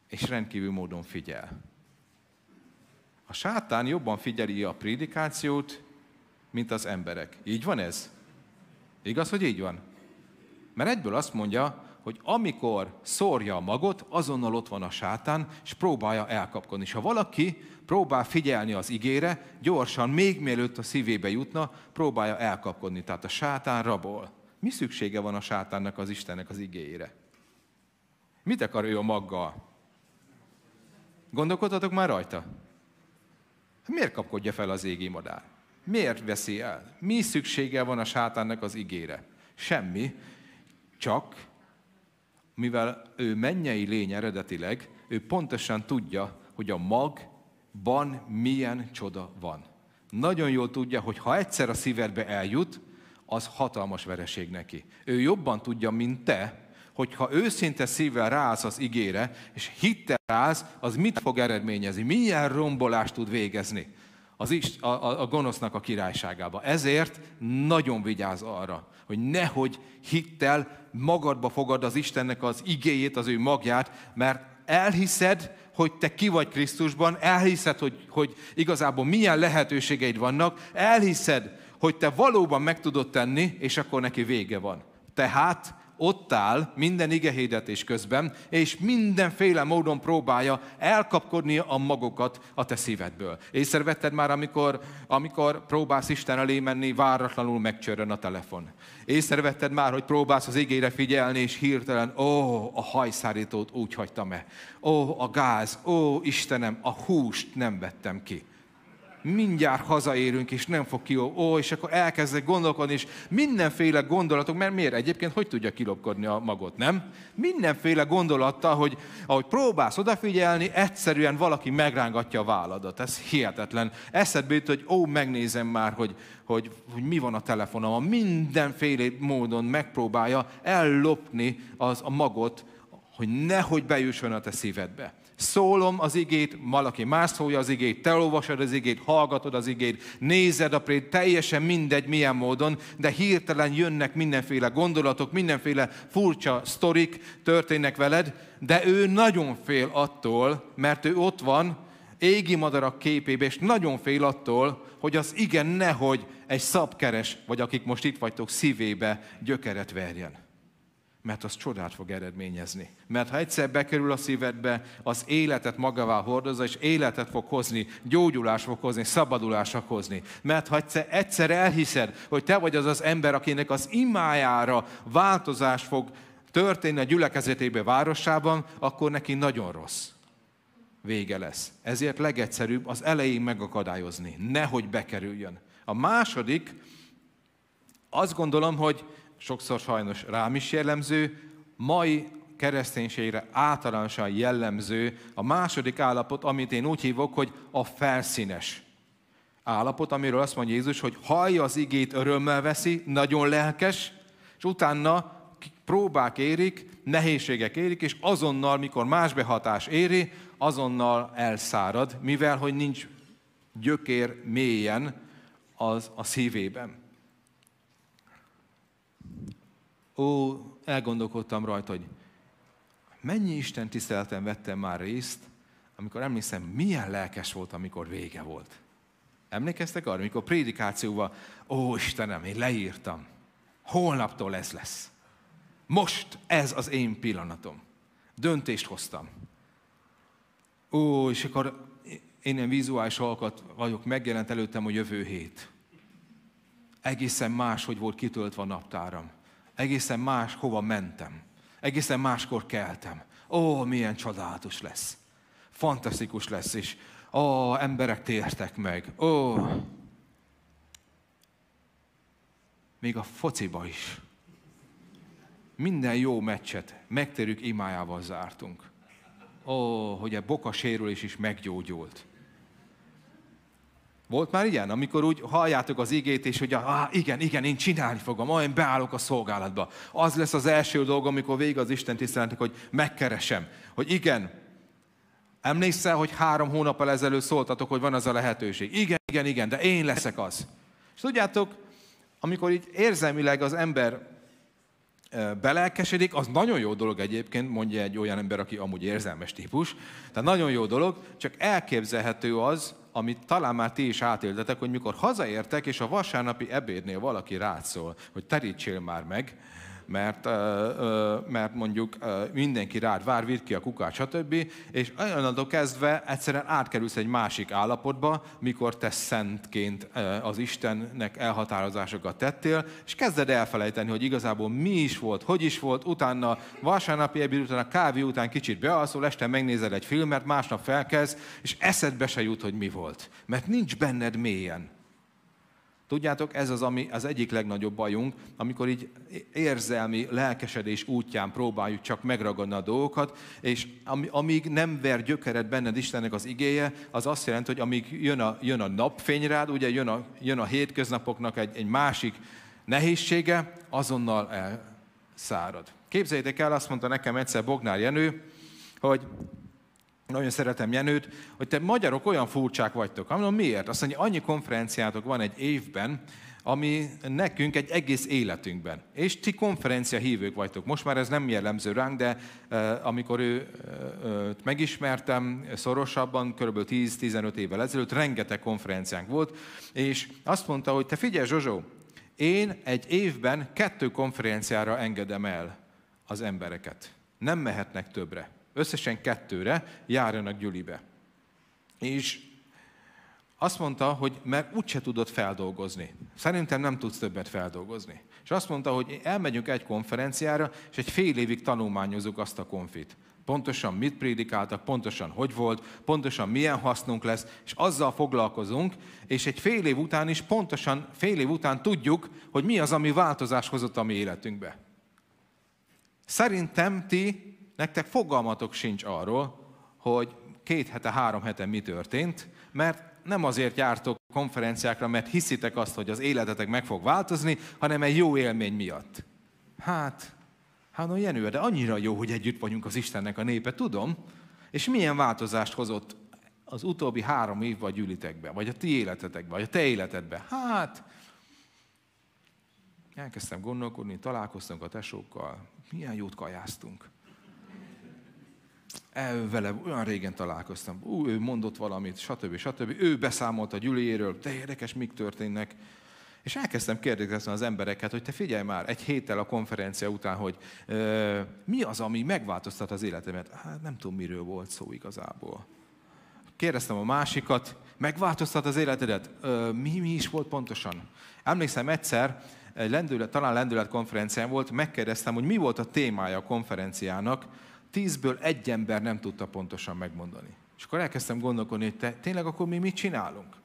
és rendkívül módon figyel. A sátán jobban figyeli a prédikációt, mint az emberek. Így van ez? Igaz, hogy így van? Mert egyből azt mondja, hogy amikor szórja a magot, azonnal ott van a sátán, és próbálja elkapkodni. És ha valaki próbál figyelni az igére, gyorsan, még mielőtt a szívébe jutna, próbálja elkapkodni. Tehát a sátán rabol. Mi szüksége van a sátánnak az Istennek az igéjére? Mit akar ő a maggal? Gondolkodhatok már rajta? Miért kapkodja fel az égi madár? Miért veszi el? Mi szüksége van a sátánnak az igére? Semmi, csak mivel ő mennyei lény eredetileg, ő pontosan tudja, hogy a magban milyen csoda van. Nagyon jól tudja, hogy ha egyszer a szívedbe eljut, az hatalmas vereség neki. Ő jobban tudja, mint te, hogyha őszinte szívvel rász az igére, és hittel rász, az mit fog eredményezni? Milyen rombolást tud végezni az is, a, a, a gonosznak a királyságába. Ezért nagyon vigyáz arra, hogy nehogy hittel magadba fogad az Istennek az igéjét, az ő magját, mert elhiszed, hogy te ki vagy Krisztusban, elhiszed, hogy, hogy igazából milyen lehetőségeid vannak, elhiszed, hogy te valóban meg tudod tenni, és akkor neki vége van. Tehát ott áll minden igehirdetés közben, és mindenféle módon próbálja elkapkodni a magokat a te szívedből. Észrevetted már, amikor, amikor próbálsz Isten elé menni, váratlanul megcsörön a telefon. Észrevetted már, hogy próbálsz az igére figyelni, és hirtelen, ó, a hajszárítót úgy hagytam-e. Ó, a gáz, ó, Istenem, a húst nem vettem ki. Mindjárt hazaérünk, és nem fog ki, ó, és akkor elkezdek gondolkodni, és mindenféle gondolatok, mert miért egyébként, hogy tudja kilopkodni a magot, nem? Mindenféle gondolattal, hogy ahogy próbálsz odafigyelni, egyszerűen valaki megrángatja a válladat. Ez hihetetlen. Eszedbe jut, hogy ó, megnézem már, hogy, hogy, hogy mi van a telefonom. Mindenféle módon megpróbálja ellopni az, a magot, hogy nehogy bejusson a te szívedbe szólom az igét, valaki más szólja az igét, te olvasod az igét, hallgatod az igét, nézed a préd, teljesen mindegy milyen módon, de hirtelen jönnek mindenféle gondolatok, mindenféle furcsa sztorik történnek veled, de ő nagyon fél attól, mert ő ott van, égi madarak képébe, és nagyon fél attól, hogy az igen nehogy egy szabkeres, vagy akik most itt vagytok, szívébe gyökeret verjen mert az csodát fog eredményezni. Mert ha egyszer bekerül a szívedbe, az életet magává hordozza, és életet fog hozni, gyógyulás fog hozni, szabadulás fog hozni. Mert ha egyszer, egyszer elhiszed, hogy te vagy az az ember, akinek az imájára változás fog történni a gyülekezetébe városában, akkor neki nagyon rossz vége lesz. Ezért legegyszerűbb az elején megakadályozni, nehogy bekerüljön. A második, azt gondolom, hogy sokszor sajnos rám is jellemző, mai kereszténységre általánosan jellemző a második állapot, amit én úgy hívok, hogy a felszínes állapot, amiről azt mondja Jézus, hogy hallja az igét, örömmel veszi, nagyon lelkes, és utána próbák érik, nehézségek érik, és azonnal, mikor más behatás éri, azonnal elszárad, mivel hogy nincs gyökér mélyen az a szívében. Ó, elgondolkodtam rajta, hogy mennyi Isten tiszteleten vettem már részt, amikor emlékszem, milyen lelkes volt, amikor vége volt. Emlékeztek arra, amikor prédikációval, ó Istenem, én leírtam, holnaptól ez lesz. Most ez az én pillanatom. Döntést hoztam. Ó, és akkor én ilyen vizuális alkat vagyok, megjelent előttem a jövő hét. Egészen más, hogy volt kitöltve a naptáram egészen más hova mentem. Egészen máskor keltem. Ó, milyen csodálatos lesz. Fantasztikus lesz, és ó, emberek tértek meg. Ó, még a fociba is. Minden jó meccset megterük imájával zártunk. Ó, hogy a boka sérülés is meggyógyult. Volt már ilyen, amikor úgy halljátok az igét, és hogy ah, igen, igen, én csinálni fogom, olyan beállok a szolgálatba. Az lesz az első dolog, amikor vége az Isten tiszteletnek, hogy megkeresem. Hogy igen, emlékszel, hogy három hónappal ezelőtt szóltatok, hogy van az a lehetőség. Igen, igen, igen, de én leszek az. És tudjátok, amikor így érzelmileg az ember belelkesedik, az nagyon jó dolog egyébként, mondja egy olyan ember, aki amúgy érzelmes típus. Tehát nagyon jó dolog, csak elképzelhető az, amit talán már ti is átéltetek, hogy mikor hazaértek, és a vasárnapi ebédnél valaki rátszól, hogy terítsél már meg, mert, mert mondjuk mindenki rád vár, vidd ki a kukát, stb. És onnantól kezdve egyszerűen átkerülsz egy másik állapotba, mikor te szentként az Istennek elhatározásokat tettél, és kezded elfelejteni, hogy igazából mi is volt, hogy is volt, utána vasárnapi ebéd után, a kávé után kicsit bealszol, este megnézed egy filmet, másnap felkezd, és eszedbe se jut, hogy mi volt. Mert nincs benned mélyen. Tudjátok, ez az, ami az egyik legnagyobb bajunk, amikor így érzelmi lelkesedés útján próbáljuk csak megragadni a dolgokat, és amíg nem ver gyökeret benned Istennek az igéje, az azt jelenti, hogy amíg jön a, jön a napfény rád, ugye jön a, jön a hétköznapoknak egy, egy másik nehézsége, azonnal elszárad. Képzeljétek el, azt mondta nekem egyszer Bognár Jenő, hogy nagyon szeretem Jenőt, hogy te magyarok olyan furcsák vagytok. Mondom, miért? Azt mondja, annyi konferenciátok van egy évben, ami nekünk egy egész életünkben. És ti konferencia hívők vagytok. Most már ez nem jellemző ránk, de uh, amikor ő, uh, megismertem szorosabban, kb. 10-15 évvel ezelőtt, rengeteg konferenciánk volt, és azt mondta, hogy te figyelj Zsozsó, én egy évben kettő konferenciára engedem el az embereket. Nem mehetnek többre. Összesen kettőre járjanak gyülibe. És azt mondta, hogy mert úgyse tudod feldolgozni. Szerintem nem tudsz többet és azt mondta, hogy elmegyünk egy konferenciára, és egy fél évig tanulmányozunk azt a konfit. Pontosan mit prédikáltak, pontosan hogy volt, pontosan milyen hasznunk lesz, és azzal foglalkozunk, és egy fél év után is pontosan fél év után tudjuk, hogy mi az, ami változás hozott a mi életünkbe. Szerintem ti, nektek fogalmatok sincs arról, hogy két hete, három hete mi történt, mert nem azért jártok konferenciákra, mert hiszitek azt, hogy az életetek meg fog változni, hanem egy jó élmény miatt. Hát, hát no Jenő, de annyira jó, hogy együtt vagyunk az Istennek a népe, tudom. És milyen változást hozott az utóbbi három év vagy gyűlitekbe, vagy a ti életetekbe, vagy a te életedbe? Hát, elkezdtem gondolkodni, találkoztunk a tesókkal, milyen jót kajáztunk. El, vele olyan régen találkoztam, Ú, ő mondott valamit, stb. stb. Ő beszámolt a gyüliéről, de érdekes, mik történnek. És elkezdtem kérdezni az embereket, hogy te figyelj már egy héttel a konferencia után, hogy ö, mi az, ami megváltoztat az életemet. Hát nem tudom, miről volt szó igazából. Kérdeztem a másikat, megváltoztat az életedet? Ö, mi, mi is volt pontosan? Emlékszem egyszer, egy lendület, talán lendület konferencián volt, megkérdeztem, hogy mi volt a témája a konferenciának, tízből egy ember nem tudta pontosan megmondani. És akkor elkezdtem gondolkodni, hogy te, tényleg akkor mi mit csinálunk?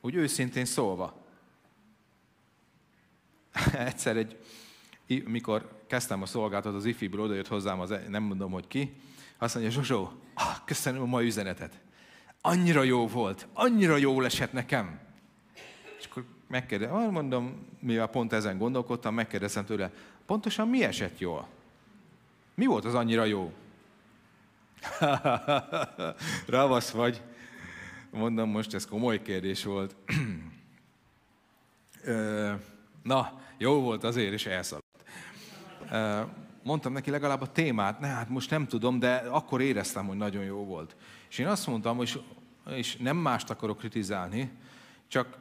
Úgy őszintén szólva. Egyszer egy, mikor kezdtem a szolgáltat, az ifiből odajött hozzám, az, nem mondom, hogy ki, azt mondja, Zsozsó, ah, köszönöm a mai üzenetet. Annyira jó volt, annyira jó esett nekem. És akkor megkérdezem, mondom, mivel pont ezen gondolkodtam, megkérdezem tőle, pontosan mi esett jól? Mi volt az annyira jó? Ravasz vagy. Mondom, most ez komoly kérdés volt. Na, jó volt azért, és elszaladt. Mondtam neki legalább a témát, ne, hát most nem tudom, de akkor éreztem, hogy nagyon jó volt. És én azt mondtam, és, és nem mást akarok kritizálni, csak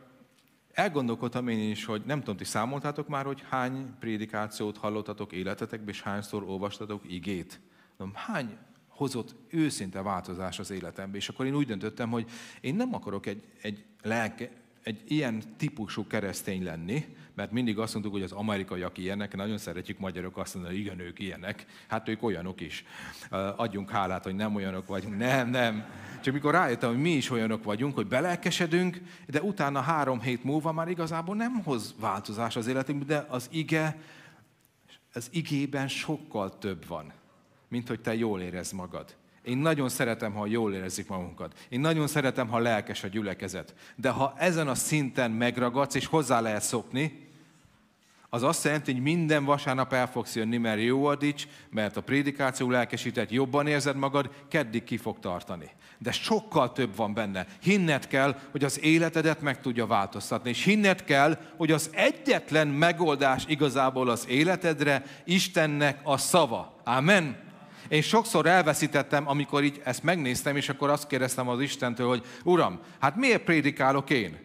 elgondolkodtam én is, hogy nem tudom, ti számoltátok már, hogy hány prédikációt hallottatok életetekbe, és hányszor olvastatok igét. Hány hozott őszinte változás az életembe. És akkor én úgy döntöttem, hogy én nem akarok egy, egy, lelke, egy ilyen típusú keresztény lenni, mert mindig azt mondtuk, hogy az amerikaiak ilyenek, nagyon szeretjük magyarok azt mondani, hogy igen, ők ilyenek. Hát ők olyanok is. Adjunk hálát, hogy nem olyanok vagyunk. Nem, nem. Csak mikor rájöttem, hogy mi is olyanok vagyunk, hogy belelkesedünk, de utána három hét múlva már igazából nem hoz változás az életünkben, de az ige, az igében sokkal több van, mint hogy te jól érez magad. Én nagyon szeretem, ha jól érezzük magunkat. Én nagyon szeretem, ha lelkes a gyülekezet. De ha ezen a szinten megragadsz, és hozzá lehet szokni, az azt jelenti, hogy minden vasárnap el fogsz jönni, mert jó a dics, mert a prédikáció lelkesített, jobban érzed magad, keddig ki fog tartani. De sokkal több van benne. Hinned kell, hogy az életedet meg tudja változtatni, és hinned kell, hogy az egyetlen megoldás igazából az életedre Istennek a szava. Amen. Én sokszor elveszítettem, amikor így ezt megnéztem, és akkor azt kérdeztem az Istentől, hogy Uram, hát miért prédikálok én?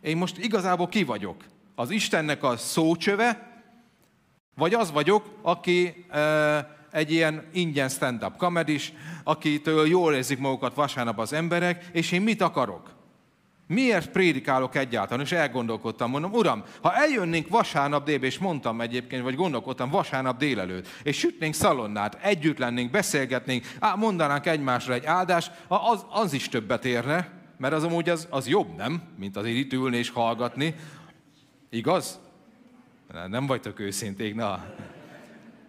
Én most igazából ki vagyok? Az Istennek a szócsöve, vagy az vagyok, aki e, egy ilyen ingyen stand-up kamedis, akitől jól érzik magukat vasárnap az emberek, és én mit akarok? Miért prédikálok egyáltalán? És elgondolkodtam, mondom, uram, ha eljönnénk vasárnap délbe, és mondtam egyébként, vagy gondolkodtam vasárnap délelőtt, és sütnénk szalonnát, együtt lennénk, beszélgetnénk, á, mondanánk egymásra egy áldást, az, az is többet érne, mert az amúgy az, az jobb, nem? Mint azért itt ülni és hallgatni. Igaz? Nem vagytok őszinték, na.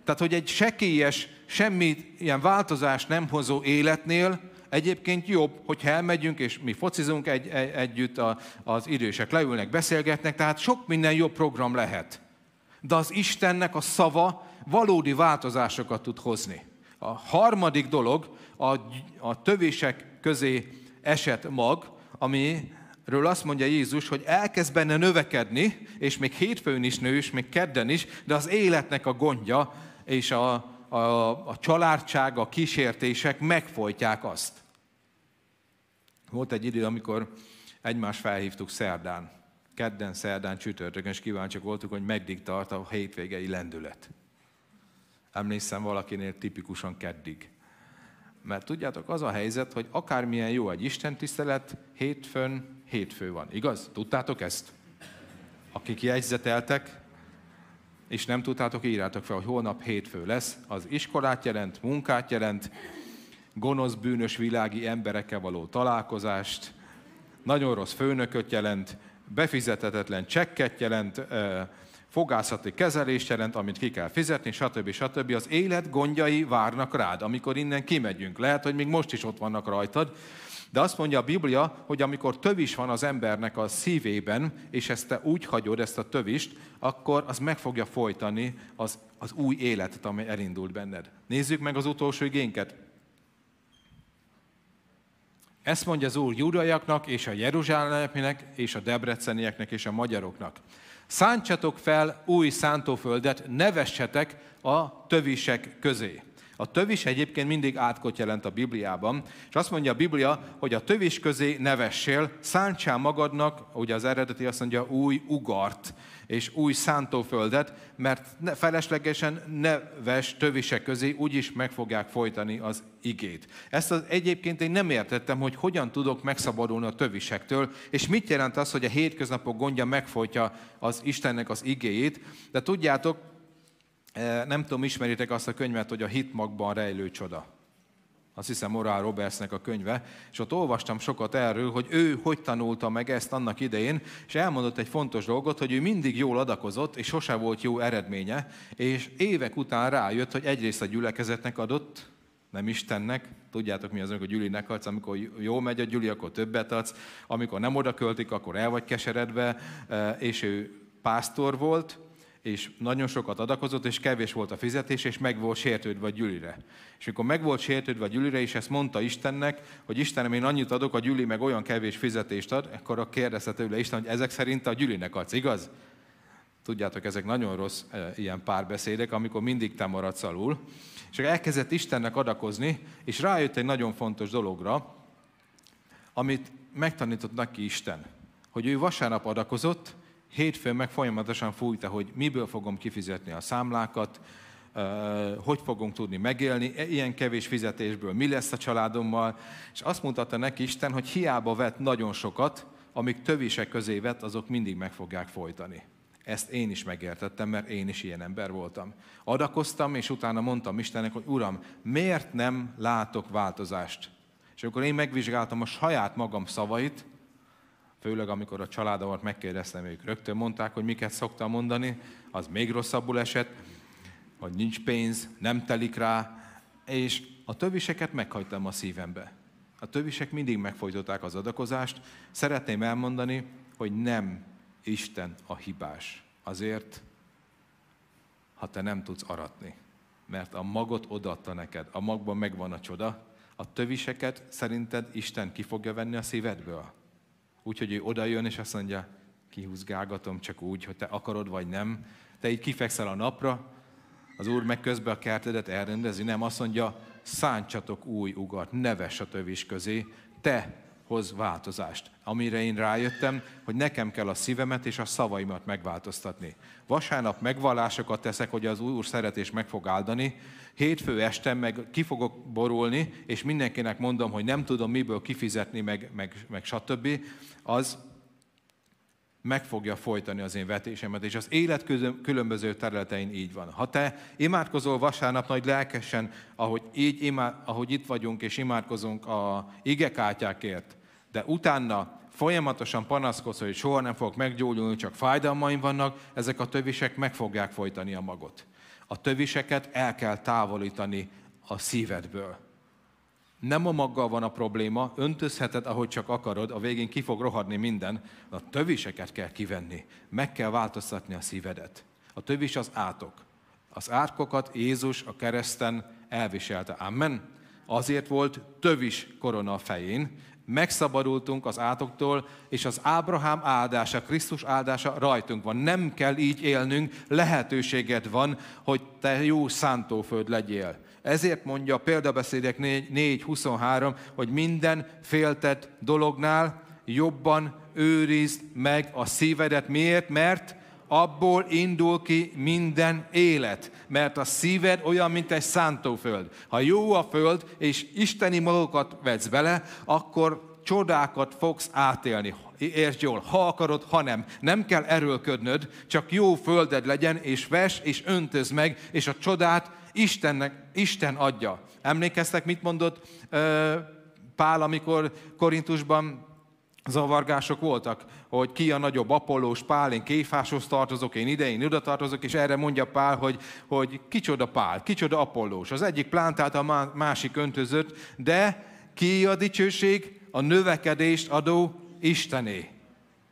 Tehát, hogy egy sekélyes, semmi ilyen változást nem hozó életnél, Egyébként jobb, hogyha elmegyünk, és mi focizunk egy, egy, együtt, a, az idősek leülnek, beszélgetnek, tehát sok minden jobb program lehet. De az Istennek a szava valódi változásokat tud hozni. A harmadik dolog a, a tövések közé esett mag, amiről azt mondja Jézus, hogy elkezd benne növekedni, és még hétfőn is nő, és még kedden is, de az életnek a gondja és a, a, a családság, a kísértések megfojtják azt. Volt egy idő, amikor egymást felhívtuk szerdán. Kedden, szerdán, csütörtökön, és kíváncsiak voltunk, hogy meddig tart a hétvégei lendület. Emlékszem valakinél tipikusan keddig. Mert tudjátok, az a helyzet, hogy akármilyen jó egy Isten tisztelet, hétfőn hétfő van. Igaz? Tudtátok ezt? Akik jegyzeteltek, és nem tudtátok, írjátok fel, hogy holnap hétfő lesz. Az iskolát jelent, munkát jelent, gonosz, bűnös világi emberekkel való találkozást, nagyon rossz főnököt jelent, befizetetetlen csekket jelent, fogászati kezelést jelent, amit ki kell fizetni, stb. stb. Az élet gondjai várnak rád, amikor innen kimegyünk. Lehet, hogy még most is ott vannak rajtad, de azt mondja a Biblia, hogy amikor tövis van az embernek a szívében, és ezt te úgy hagyod, ezt a tövist, akkor az meg fogja folytani az, az új életet, ami elindult benned. Nézzük meg az utolsó igénket. Ezt mondja az Úr judaiaknak, és a jeruzsálemieknek, és a debrecenieknek, és a magyaroknak. Szántsatok fel új szántóföldet, nevessetek a tövisek közé. A tövis egyébként mindig átkot jelent a Bibliában, és azt mondja a Biblia, hogy a tövis közé nevessél, szántsál magadnak, ugye az eredeti azt mondja, új ugart és új szántóföldet, mert feleslegesen neves tövisek közé úgyis meg fogják folytani az igét. Ezt az, egyébként én nem értettem, hogy hogyan tudok megszabadulni a tövisektől, és mit jelent az, hogy a hétköznapok gondja megfolytja az Istennek az igéjét, de tudjátok, nem tudom, ismeritek azt a könyvet, hogy a hitmagban rejlő csoda. Azt hiszem Morál Robertsnek a könyve, és ott olvastam sokat erről, hogy ő hogy tanulta meg ezt annak idején, és elmondott egy fontos dolgot, hogy ő mindig jól adakozott, és sose volt jó eredménye, és évek után rájött, hogy egyrészt a gyülekezetnek adott, nem Istennek, tudjátok mi az, amikor Gyülinek adsz, amikor jó megy a Gyüli, akkor többet adsz, amikor nem oda költik, akkor el vagy keseredve, és ő pásztor volt, és nagyon sokat adakozott, és kevés volt a fizetés, és meg volt sértődve a gyűlire. És amikor meg volt sértődve a gyűlire, és ezt mondta Istennek, hogy Istenem, én annyit adok, a gyüli meg olyan kevés fizetést ad, akkor a kérdezte tőle Isten, hogy ezek szerint a gyülinek adsz, igaz? Tudjátok, ezek nagyon rossz e, ilyen párbeszédek, amikor mindig te maradsz alul. És elkezdett Istennek adakozni, és rájött egy nagyon fontos dologra, amit megtanított neki Isten. Hogy ő vasárnap adakozott, hétfőn meg folyamatosan fújta, hogy miből fogom kifizetni a számlákat, hogy fogunk tudni megélni, e, ilyen kevés fizetésből mi lesz a családommal, és azt mutatta neki Isten, hogy hiába vett nagyon sokat, amik tövisek közé vett, azok mindig meg fogják folytani. Ezt én is megértettem, mert én is ilyen ember voltam. Adakoztam, és utána mondtam Istennek, hogy Uram, miért nem látok változást? És akkor én megvizsgáltam a saját magam szavait, főleg amikor a családomat megkérdeztem, ők rögtön mondták, hogy miket szoktam mondani, az még rosszabbul esett, hogy nincs pénz, nem telik rá, és a töviseket meghagytam a szívembe. A tövisek mindig megfojtották az adakozást. Szeretném elmondani, hogy nem Isten a hibás. Azért, ha te nem tudsz aratni. Mert a magot odaadta neked, a magban megvan a csoda. A töviseket szerinted Isten ki fogja venni a szívedből? Úgyhogy ő oda jön, és azt mondja, kihúzgálgatom csak úgy, hogy te akarod vagy nem. Te így kifekszel a napra, az Úr meg közben a kertedet elrendezi, nem azt mondja, szántsatok új ugart, neves a tövis közé, te hoz változást. Amire én rájöttem, hogy nekem kell a szívemet és a szavaimat megváltoztatni. Vasárnap megvallásokat teszek, hogy az Úr szeretés meg fog áldani, hétfő este meg ki fogok borulni, és mindenkinek mondom, hogy nem tudom miből kifizetni, meg, meg, meg stb., az meg fogja folytani az én vetésemet, és az élet különböző területein így van. Ha te imádkozol vasárnap nagy lelkesen, ahogy, így imád, ahogy itt vagyunk és imádkozunk a igekártyákért, de utána folyamatosan panaszkodsz, hogy soha nem fogok meggyógyulni, csak fájdalmaim vannak, ezek a tövisek meg fogják folytani a magot. A töviseket el kell távolítani a szívedből. Nem a maggal van a probléma, öntözheted, ahogy csak akarod, a végén ki fog rohadni minden, a töviseket kell kivenni. Meg kell változtatni a szívedet. A tövis az átok. Az átkokat Jézus a kereszten elviselte. Amen. Azért volt tövis korona a fején, megszabadultunk az átoktól, és az Ábrahám áldása, Krisztus áldása rajtunk van. Nem kell így élnünk, lehetőséged van, hogy te jó szántóföld legyél. Ezért mondja a példabeszédek 4.23, hogy minden féltett dolognál jobban őrizd meg a szívedet. Miért? Mert abból indul ki minden élet. Mert a szíved olyan, mint egy szántóföld. Ha jó a föld, és isteni magokat vetsz bele, akkor csodákat fogsz átélni. Értsd jól, ha akarod, ha nem. Nem kell erőlködnöd, csak jó földed legyen, és ves, és öntöz meg, és a csodát Istennek, Isten adja. Emlékeztek, mit mondott Pál, amikor Korintusban zavargások voltak, hogy ki a nagyobb Apollós Pál, én Kéfáshoz tartozok, én ide, én oda tartozok, és erre mondja Pál, hogy, hogy kicsoda Pál, kicsoda Apollós. Az egyik plántált, a másik öntözött, de ki a dicsőség? A növekedést adó Istené.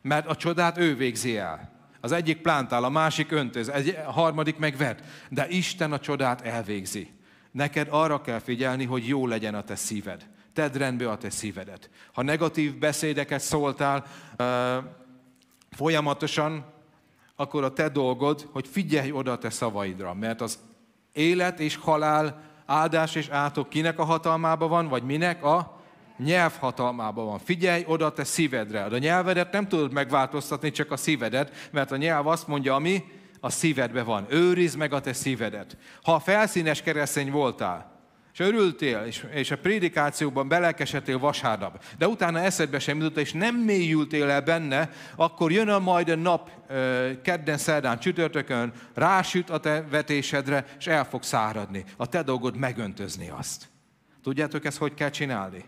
Mert a csodát ő végzi el. Az egyik plántál, a másik öntöz, a harmadik megvet. De Isten a csodát elvégzi. Neked arra kell figyelni, hogy jó legyen a te szíved. Tedd rendbe a te szívedet. Ha negatív beszédeket szóltál uh, folyamatosan, akkor a te dolgod, hogy figyelj oda a te szavaidra, mert az élet és halál, áldás és átok kinek a hatalmába van, vagy minek a nyelv hatalmában van. Figyelj oda te szívedre. A nyelvedet nem tudod megváltoztatni, csak a szívedet, mert a nyelv azt mondja, ami a szívedbe van. Őrizd meg a te szívedet. Ha felszínes keresztény voltál, és örültél, és, és a prédikációban belelkesedtél vasárnap, de utána eszedbe sem jutott, és nem mélyültél el benne, akkor jön a majd a nap, kedden, szerdán, csütörtökön, rásüt a te vetésedre, és el fog száradni. A te dolgod megöntözni azt. Tudjátok ezt, hogy kell csinálni?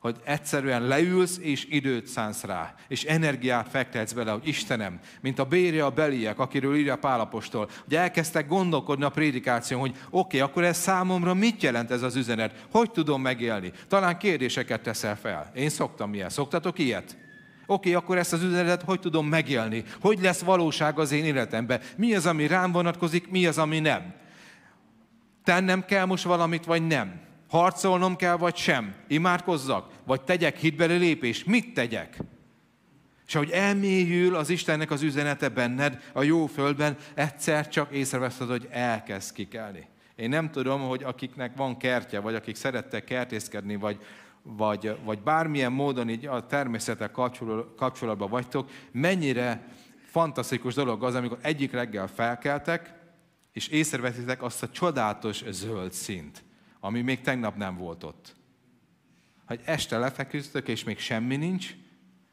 Hogy egyszerűen leülsz és időt szánsz rá, és energiát fektetsz bele, hogy Istenem, mint a bérje a beliek, akiről írja Pálapostól, hogy elkezdtek gondolkodni a prédikáción, hogy oké, okay, akkor ez számomra mit jelent ez az üzenet, hogy tudom megélni. Talán kérdéseket teszel fel. Én szoktam ilyet. Szoktatok ilyet? Oké, okay, akkor ezt az üzenetet hogy tudom megélni? Hogy lesz valóság az én életemben? Mi az, ami rám vonatkozik, mi az, ami nem? Tennem kell most valamit, vagy nem? Harcolnom kell, vagy sem? Imádkozzak? Vagy tegyek hitbeli lépés? Mit tegyek? És ahogy elmélyül az Istennek az üzenete benned, a jó földben, egyszer csak észreveszed, hogy elkezd kikelni. Én nem tudom, hogy akiknek van kertje, vagy akik szerettek kertészkedni, vagy, vagy, vagy bármilyen módon így a természetek kapcsolatban vagytok, mennyire fantasztikus dolog az, amikor egyik reggel felkeltek, és észreveszitek azt a csodálatos zöld szint ami még tegnap nem volt ott. Hogy este lefeküdtök, és még semmi nincs,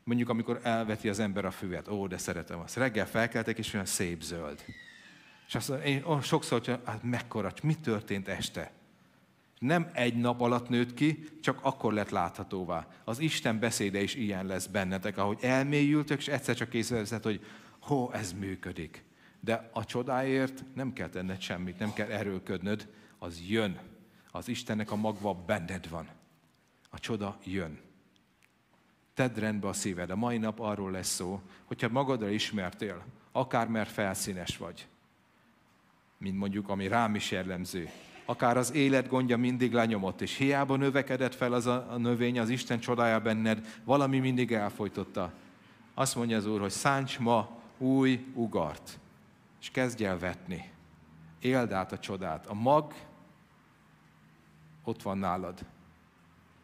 mondjuk amikor elveti az ember a füvet, ó, de szeretem azt. Reggel felkeltek, és olyan szép zöld. És azt mondja, én oh, sokszor, hogy hát mekkora, mi történt este? Nem egy nap alatt nőtt ki, csak akkor lett láthatóvá. Az Isten beszéde is ilyen lesz bennetek, ahogy elmélyültök, és egyszer csak észreveszed, hogy hó, ez működik. De a csodáért nem kell tenned semmit, nem kell erőlködnöd, az jön. Az Istennek a magva benned van. A csoda jön. Tedd rendbe a szíved. A mai nap arról lesz szó, hogyha magadra ismertél, akár mert felszínes vagy, mint mondjuk, ami rám is jellemző, akár az élet gondja mindig lenyomott, és hiába növekedett fel az a, növény, az Isten csodája benned, valami mindig elfolytotta. Azt mondja az Úr, hogy szánts ma új ugart, és kezdj el vetni. Éld át a csodát. A mag ott van nálad.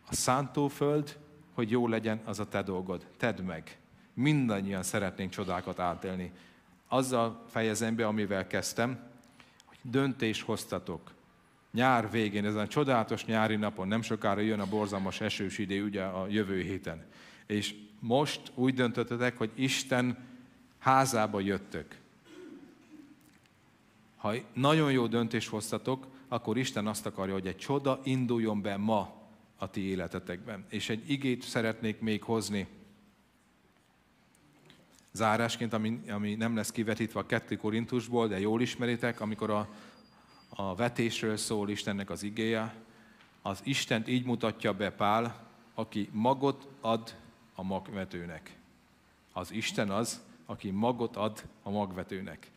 A szántóföld, hogy jó legyen, az a te dolgod. Tedd meg. Mindannyian szeretnénk csodákat átélni. Azzal fejezem be, amivel kezdtem, hogy döntés hoztatok. Nyár végén, ezen a csodálatos nyári napon, nem sokára jön a borzalmas esős idő, ugye a jövő héten. És most úgy döntöttetek, hogy Isten házába jöttök. Ha nagyon jó döntést hoztatok, akkor Isten azt akarja, hogy egy csoda induljon be ma a ti életetekben. És egy igét szeretnék még hozni, zárásként, ami, ami nem lesz kivetítve a 2 Korintusból, de jól ismeritek, amikor a, a vetésről szól Istennek az igéje, az Istent így mutatja be Pál, aki magot ad a magvetőnek. Az Isten az, aki magot ad a magvetőnek.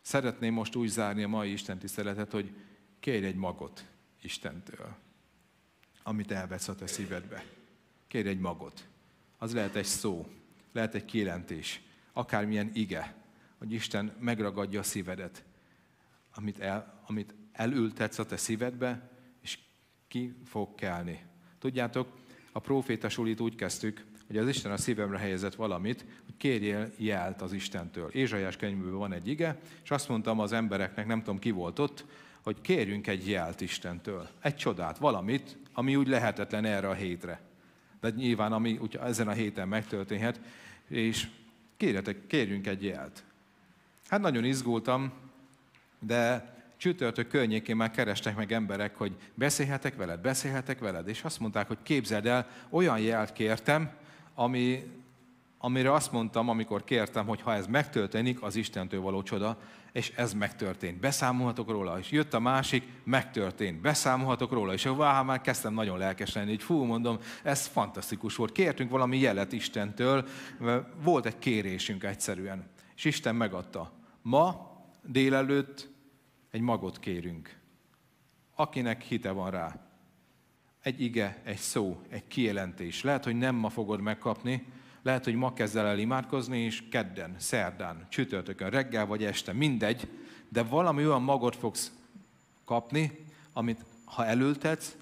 Szeretném most úgy zárni a mai Isten tiszteletet, hogy Kérj egy magot Istentől, amit elvesz a te szívedbe. Kérj egy magot. Az lehet egy szó, lehet egy kijelentés, akármilyen ige, hogy Isten megragadja a szívedet, amit, el, amit elültetsz a te szívedbe, és ki fog kelni. Tudjátok, a proféta sulit úgy kezdtük, hogy az Isten a szívemre helyezett valamit, hogy kérjél jelt az Istentől. Ézsaiás könyvből van egy ige, és azt mondtam az embereknek, nem tudom ki volt ott, hogy kérjünk egy jelt Istentől, egy csodát, valamit, ami úgy lehetetlen erre a hétre. de nyilván ami úgy ezen a héten megtörténhet, és kérjetek, kérjünk egy jelt. Hát nagyon izgultam, de csütörtök környékén már kerestek meg emberek, hogy beszélhetek veled, beszélhetek veled, és azt mondták, hogy képzeld el, olyan jelt kértem, ami, amire azt mondtam, amikor kértem, hogy ha ez megtörténik, az Istentől való csoda, és ez megtörtént. Beszámolhatok róla, és jött a másik, megtörtént. Beszámolhatok róla, és váh, már kezdtem nagyon lelkes lenni, így fú, mondom, ez fantasztikus volt. Kértünk valami jelet Istentől, volt egy kérésünk egyszerűen, és Isten megadta. Ma délelőtt egy magot kérünk, akinek hite van rá. Egy ige, egy szó, egy kijelentés. Lehet, hogy nem ma fogod megkapni, lehet, hogy ma kezdel el imádkozni, és kedden, szerdán, csütörtökön, reggel vagy este, mindegy, de valami olyan magot fogsz kapni, amit ha elültetsz,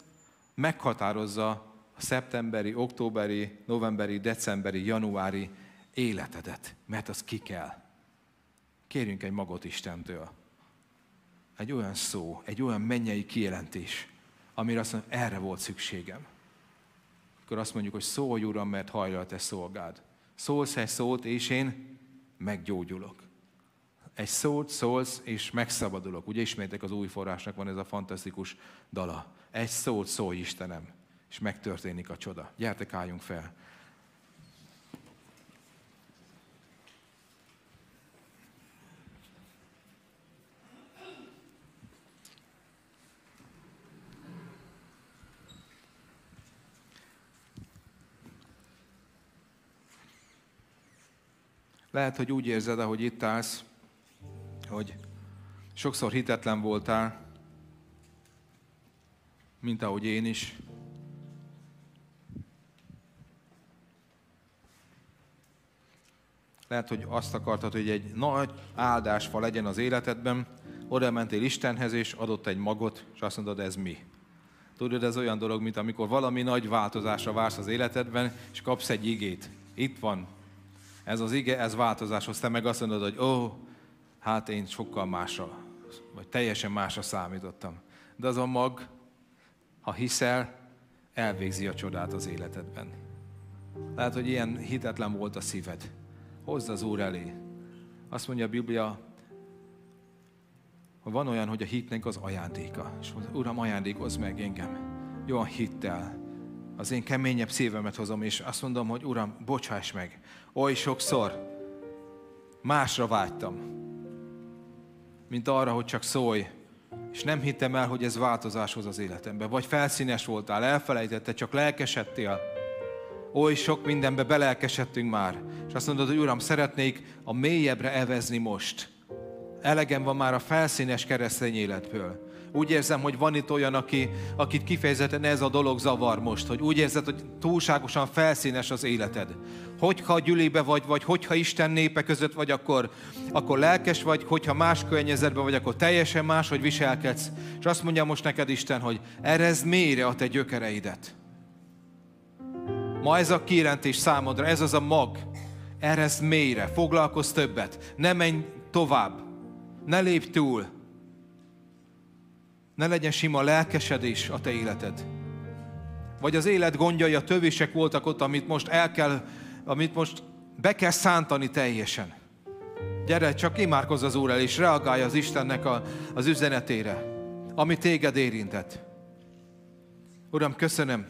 meghatározza a szeptemberi, októberi, novemberi, decemberi, januári életedet, mert az ki kell. Kérjünk egy magot Istentől. Egy olyan szó, egy olyan mennyei kijelentés, amire azt mondja, erre volt szükségem akkor azt mondjuk, hogy szólj Uram, mert hajlal te szolgád. Szólsz egy szót, és én meggyógyulok. Egy szót szólsz, és megszabadulok. Ugye ismétek az új forrásnak van ez a fantasztikus dala. Egy szót szólj Istenem, és megtörténik a csoda. Gyertek, álljunk fel. Lehet, hogy úgy érzed, ahogy itt állsz, hogy sokszor hitetlen voltál, mint ahogy én is. Lehet, hogy azt akartad, hogy egy nagy áldásfa legyen az életedben, oda mentél Istenhez, és adott egy magot, és azt mondod, ez mi? Tudod, ez olyan dolog, mint amikor valami nagy változásra vársz az életedben, és kapsz egy igét. Itt van, ez az ige, ez változáshoz. Te meg azt mondod, hogy ó, hát én sokkal másra, vagy teljesen másra számítottam. De az a mag, ha hiszel, elvégzi a csodát az életedben. Lehet, hogy ilyen hitetlen volt a szíved. Hozd az Úr elé. Azt mondja a Biblia, hogy van olyan, hogy a hitnek az ajándéka. És Uram, ajándékozz meg engem. Jó hittel. Az én keményebb szívemet hozom, és azt mondom, hogy Uram, bocsáss meg. Oly sokszor másra vágytam, mint arra, hogy csak szólj, és nem hittem el, hogy ez változás hoz az életembe. Vagy felszínes voltál, elfelejtette, csak lelkesedtél. Oly sok mindenbe belelkesedtünk már. És azt mondod, hogy Uram, szeretnék a mélyebbre evezni most. Elegem van már a felszínes keresztény életből. Úgy érzem, hogy van itt olyan, aki, akit kifejezetten ez a dolog zavar most, hogy úgy érzed, hogy túlságosan felszínes az életed. Hogyha gyülébe vagy, vagy hogyha Isten népe között vagy, akkor, akkor lelkes vagy, hogyha más környezetben vagy, akkor teljesen más, hogy viselkedsz. És azt mondja most neked Isten, hogy erez mélyre a te gyökereidet. Ma ez a kijelentés számodra, ez az a mag. Erez mélyre, foglalkozz többet, ne menj tovább, ne lépj túl, ne legyen sima lelkesedés a te életed. Vagy az élet gondjai, a tövések voltak ott, amit most el kell, amit most be kell szántani teljesen. Gyere, csak imádkozz az Úr el, és reagálj az Istennek a, az üzenetére, ami téged érintett. Uram, köszönöm,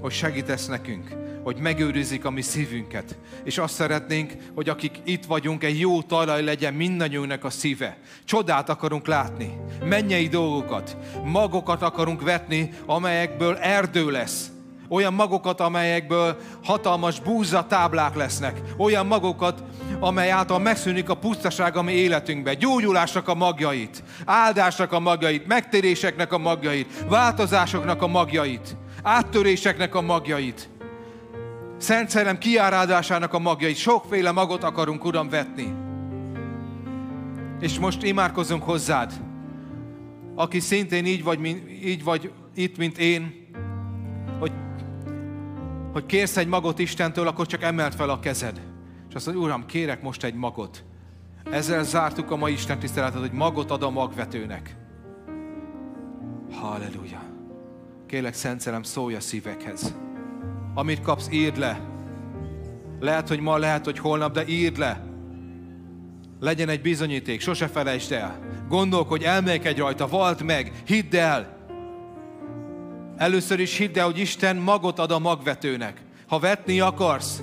hogy segítesz nekünk hogy megőrizik a mi szívünket. És azt szeretnénk, hogy akik itt vagyunk, egy jó talaj legyen mindannyiunknak a szíve. Csodát akarunk látni, mennyei dolgokat, magokat akarunk vetni, amelyekből erdő lesz. Olyan magokat, amelyekből hatalmas búza táblák lesznek. Olyan magokat, amely által megszűnik a pusztaság a mi életünkbe. Gyógyulásnak a magjait, áldásnak a magjait, megtéréseknek a magjait, változásoknak a magjait, áttöréseknek a magjait. Szent Szellem kiárádásának a magjait, sokféle magot akarunk, Uram, vetni. És most imádkozunk hozzád, aki szintén így vagy, így vagy itt, mint én, hogy, hogy kérsz egy magot Istentől, akkor csak emelt fel a kezed. És azt mondja, Uram, kérek most egy magot. Ezzel zártuk a mai Isten tiszteletet, hogy magot ad a magvetőnek. Halleluja. Kérlek, Szent Szellem, szólj a szívekhez amit kapsz, írd le. Lehet, hogy ma, lehet, hogy holnap, de írd le. Legyen egy bizonyíték, sose felejtsd el. Gondolkodj, elmélkedj rajta, vald meg, hidd el. Először is hidd el, hogy Isten magot ad a magvetőnek. Ha vetni akarsz,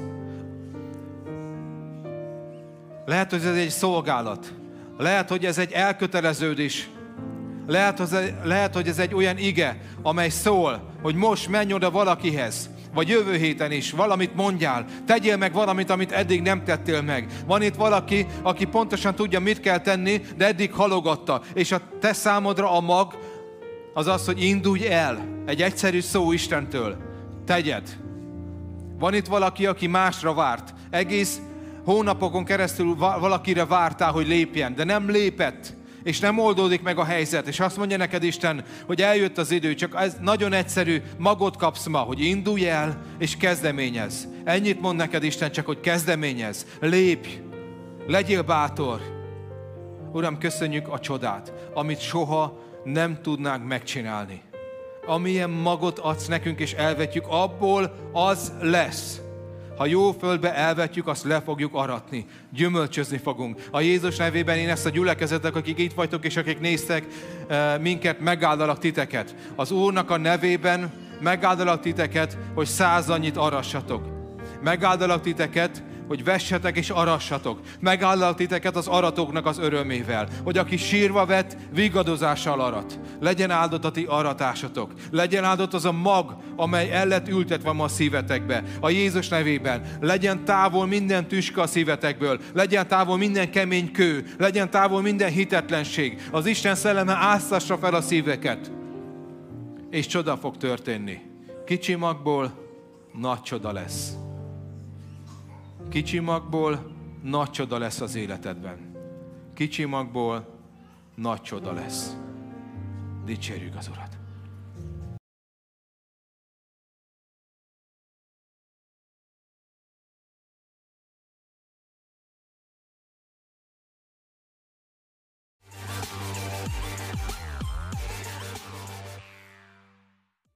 lehet, hogy ez egy szolgálat. Lehet, hogy ez egy elköteleződés. Lehet, hogy, ez egy olyan ige, amely szól, hogy most menj oda valakihez, vagy jövő héten is valamit mondjál, tegyél meg valamit, amit eddig nem tettél meg. Van itt valaki, aki pontosan tudja, mit kell tenni, de eddig halogatta, és a te számodra a mag az az, hogy indulj el. Egy egyszerű szó Istentől. Tegyed. Van itt valaki, aki másra várt. Egész hónapokon keresztül valakire vártál, hogy lépjen, de nem lépett és nem oldódik meg a helyzet, és azt mondja neked Isten, hogy eljött az idő, csak ez nagyon egyszerű, magot kapsz ma, hogy indulj el, és kezdeményez. Ennyit mond neked Isten, csak hogy kezdeményez, lépj, legyél bátor. Uram, köszönjük a csodát, amit soha nem tudnánk megcsinálni. Amilyen magot adsz nekünk, és elvetjük, abból az lesz. Ha jó földbe elvetjük, azt le fogjuk aratni. Gyümölcsözni fogunk. A Jézus nevében én ezt a gyülekezetek, akik itt vagytok, és akik néztek eh, minket, megáldalak titeket. Az Úrnak a nevében megáldalak titeket, hogy százannyit arassatok. Megáldalak titeket, hogy vessetek és arassatok. Megállalt titeket az aratoknak az örömével, hogy aki sírva vett, vigadozással arat. Legyen áldott a ti aratásotok. Legyen áldott az a mag, amely el lett ültetve ma a szívetekbe. A Jézus nevében. Legyen távol minden tüska a szívetekből. Legyen távol minden kemény kő. Legyen távol minden hitetlenség. Az Isten szelleme áztassa fel a szíveket. És csoda fog történni. Kicsi magból nagy csoda lesz. Kicsi magból nagy csoda lesz az életedben. Kicsi magból nagy csoda lesz. Dicsérjük az Urat!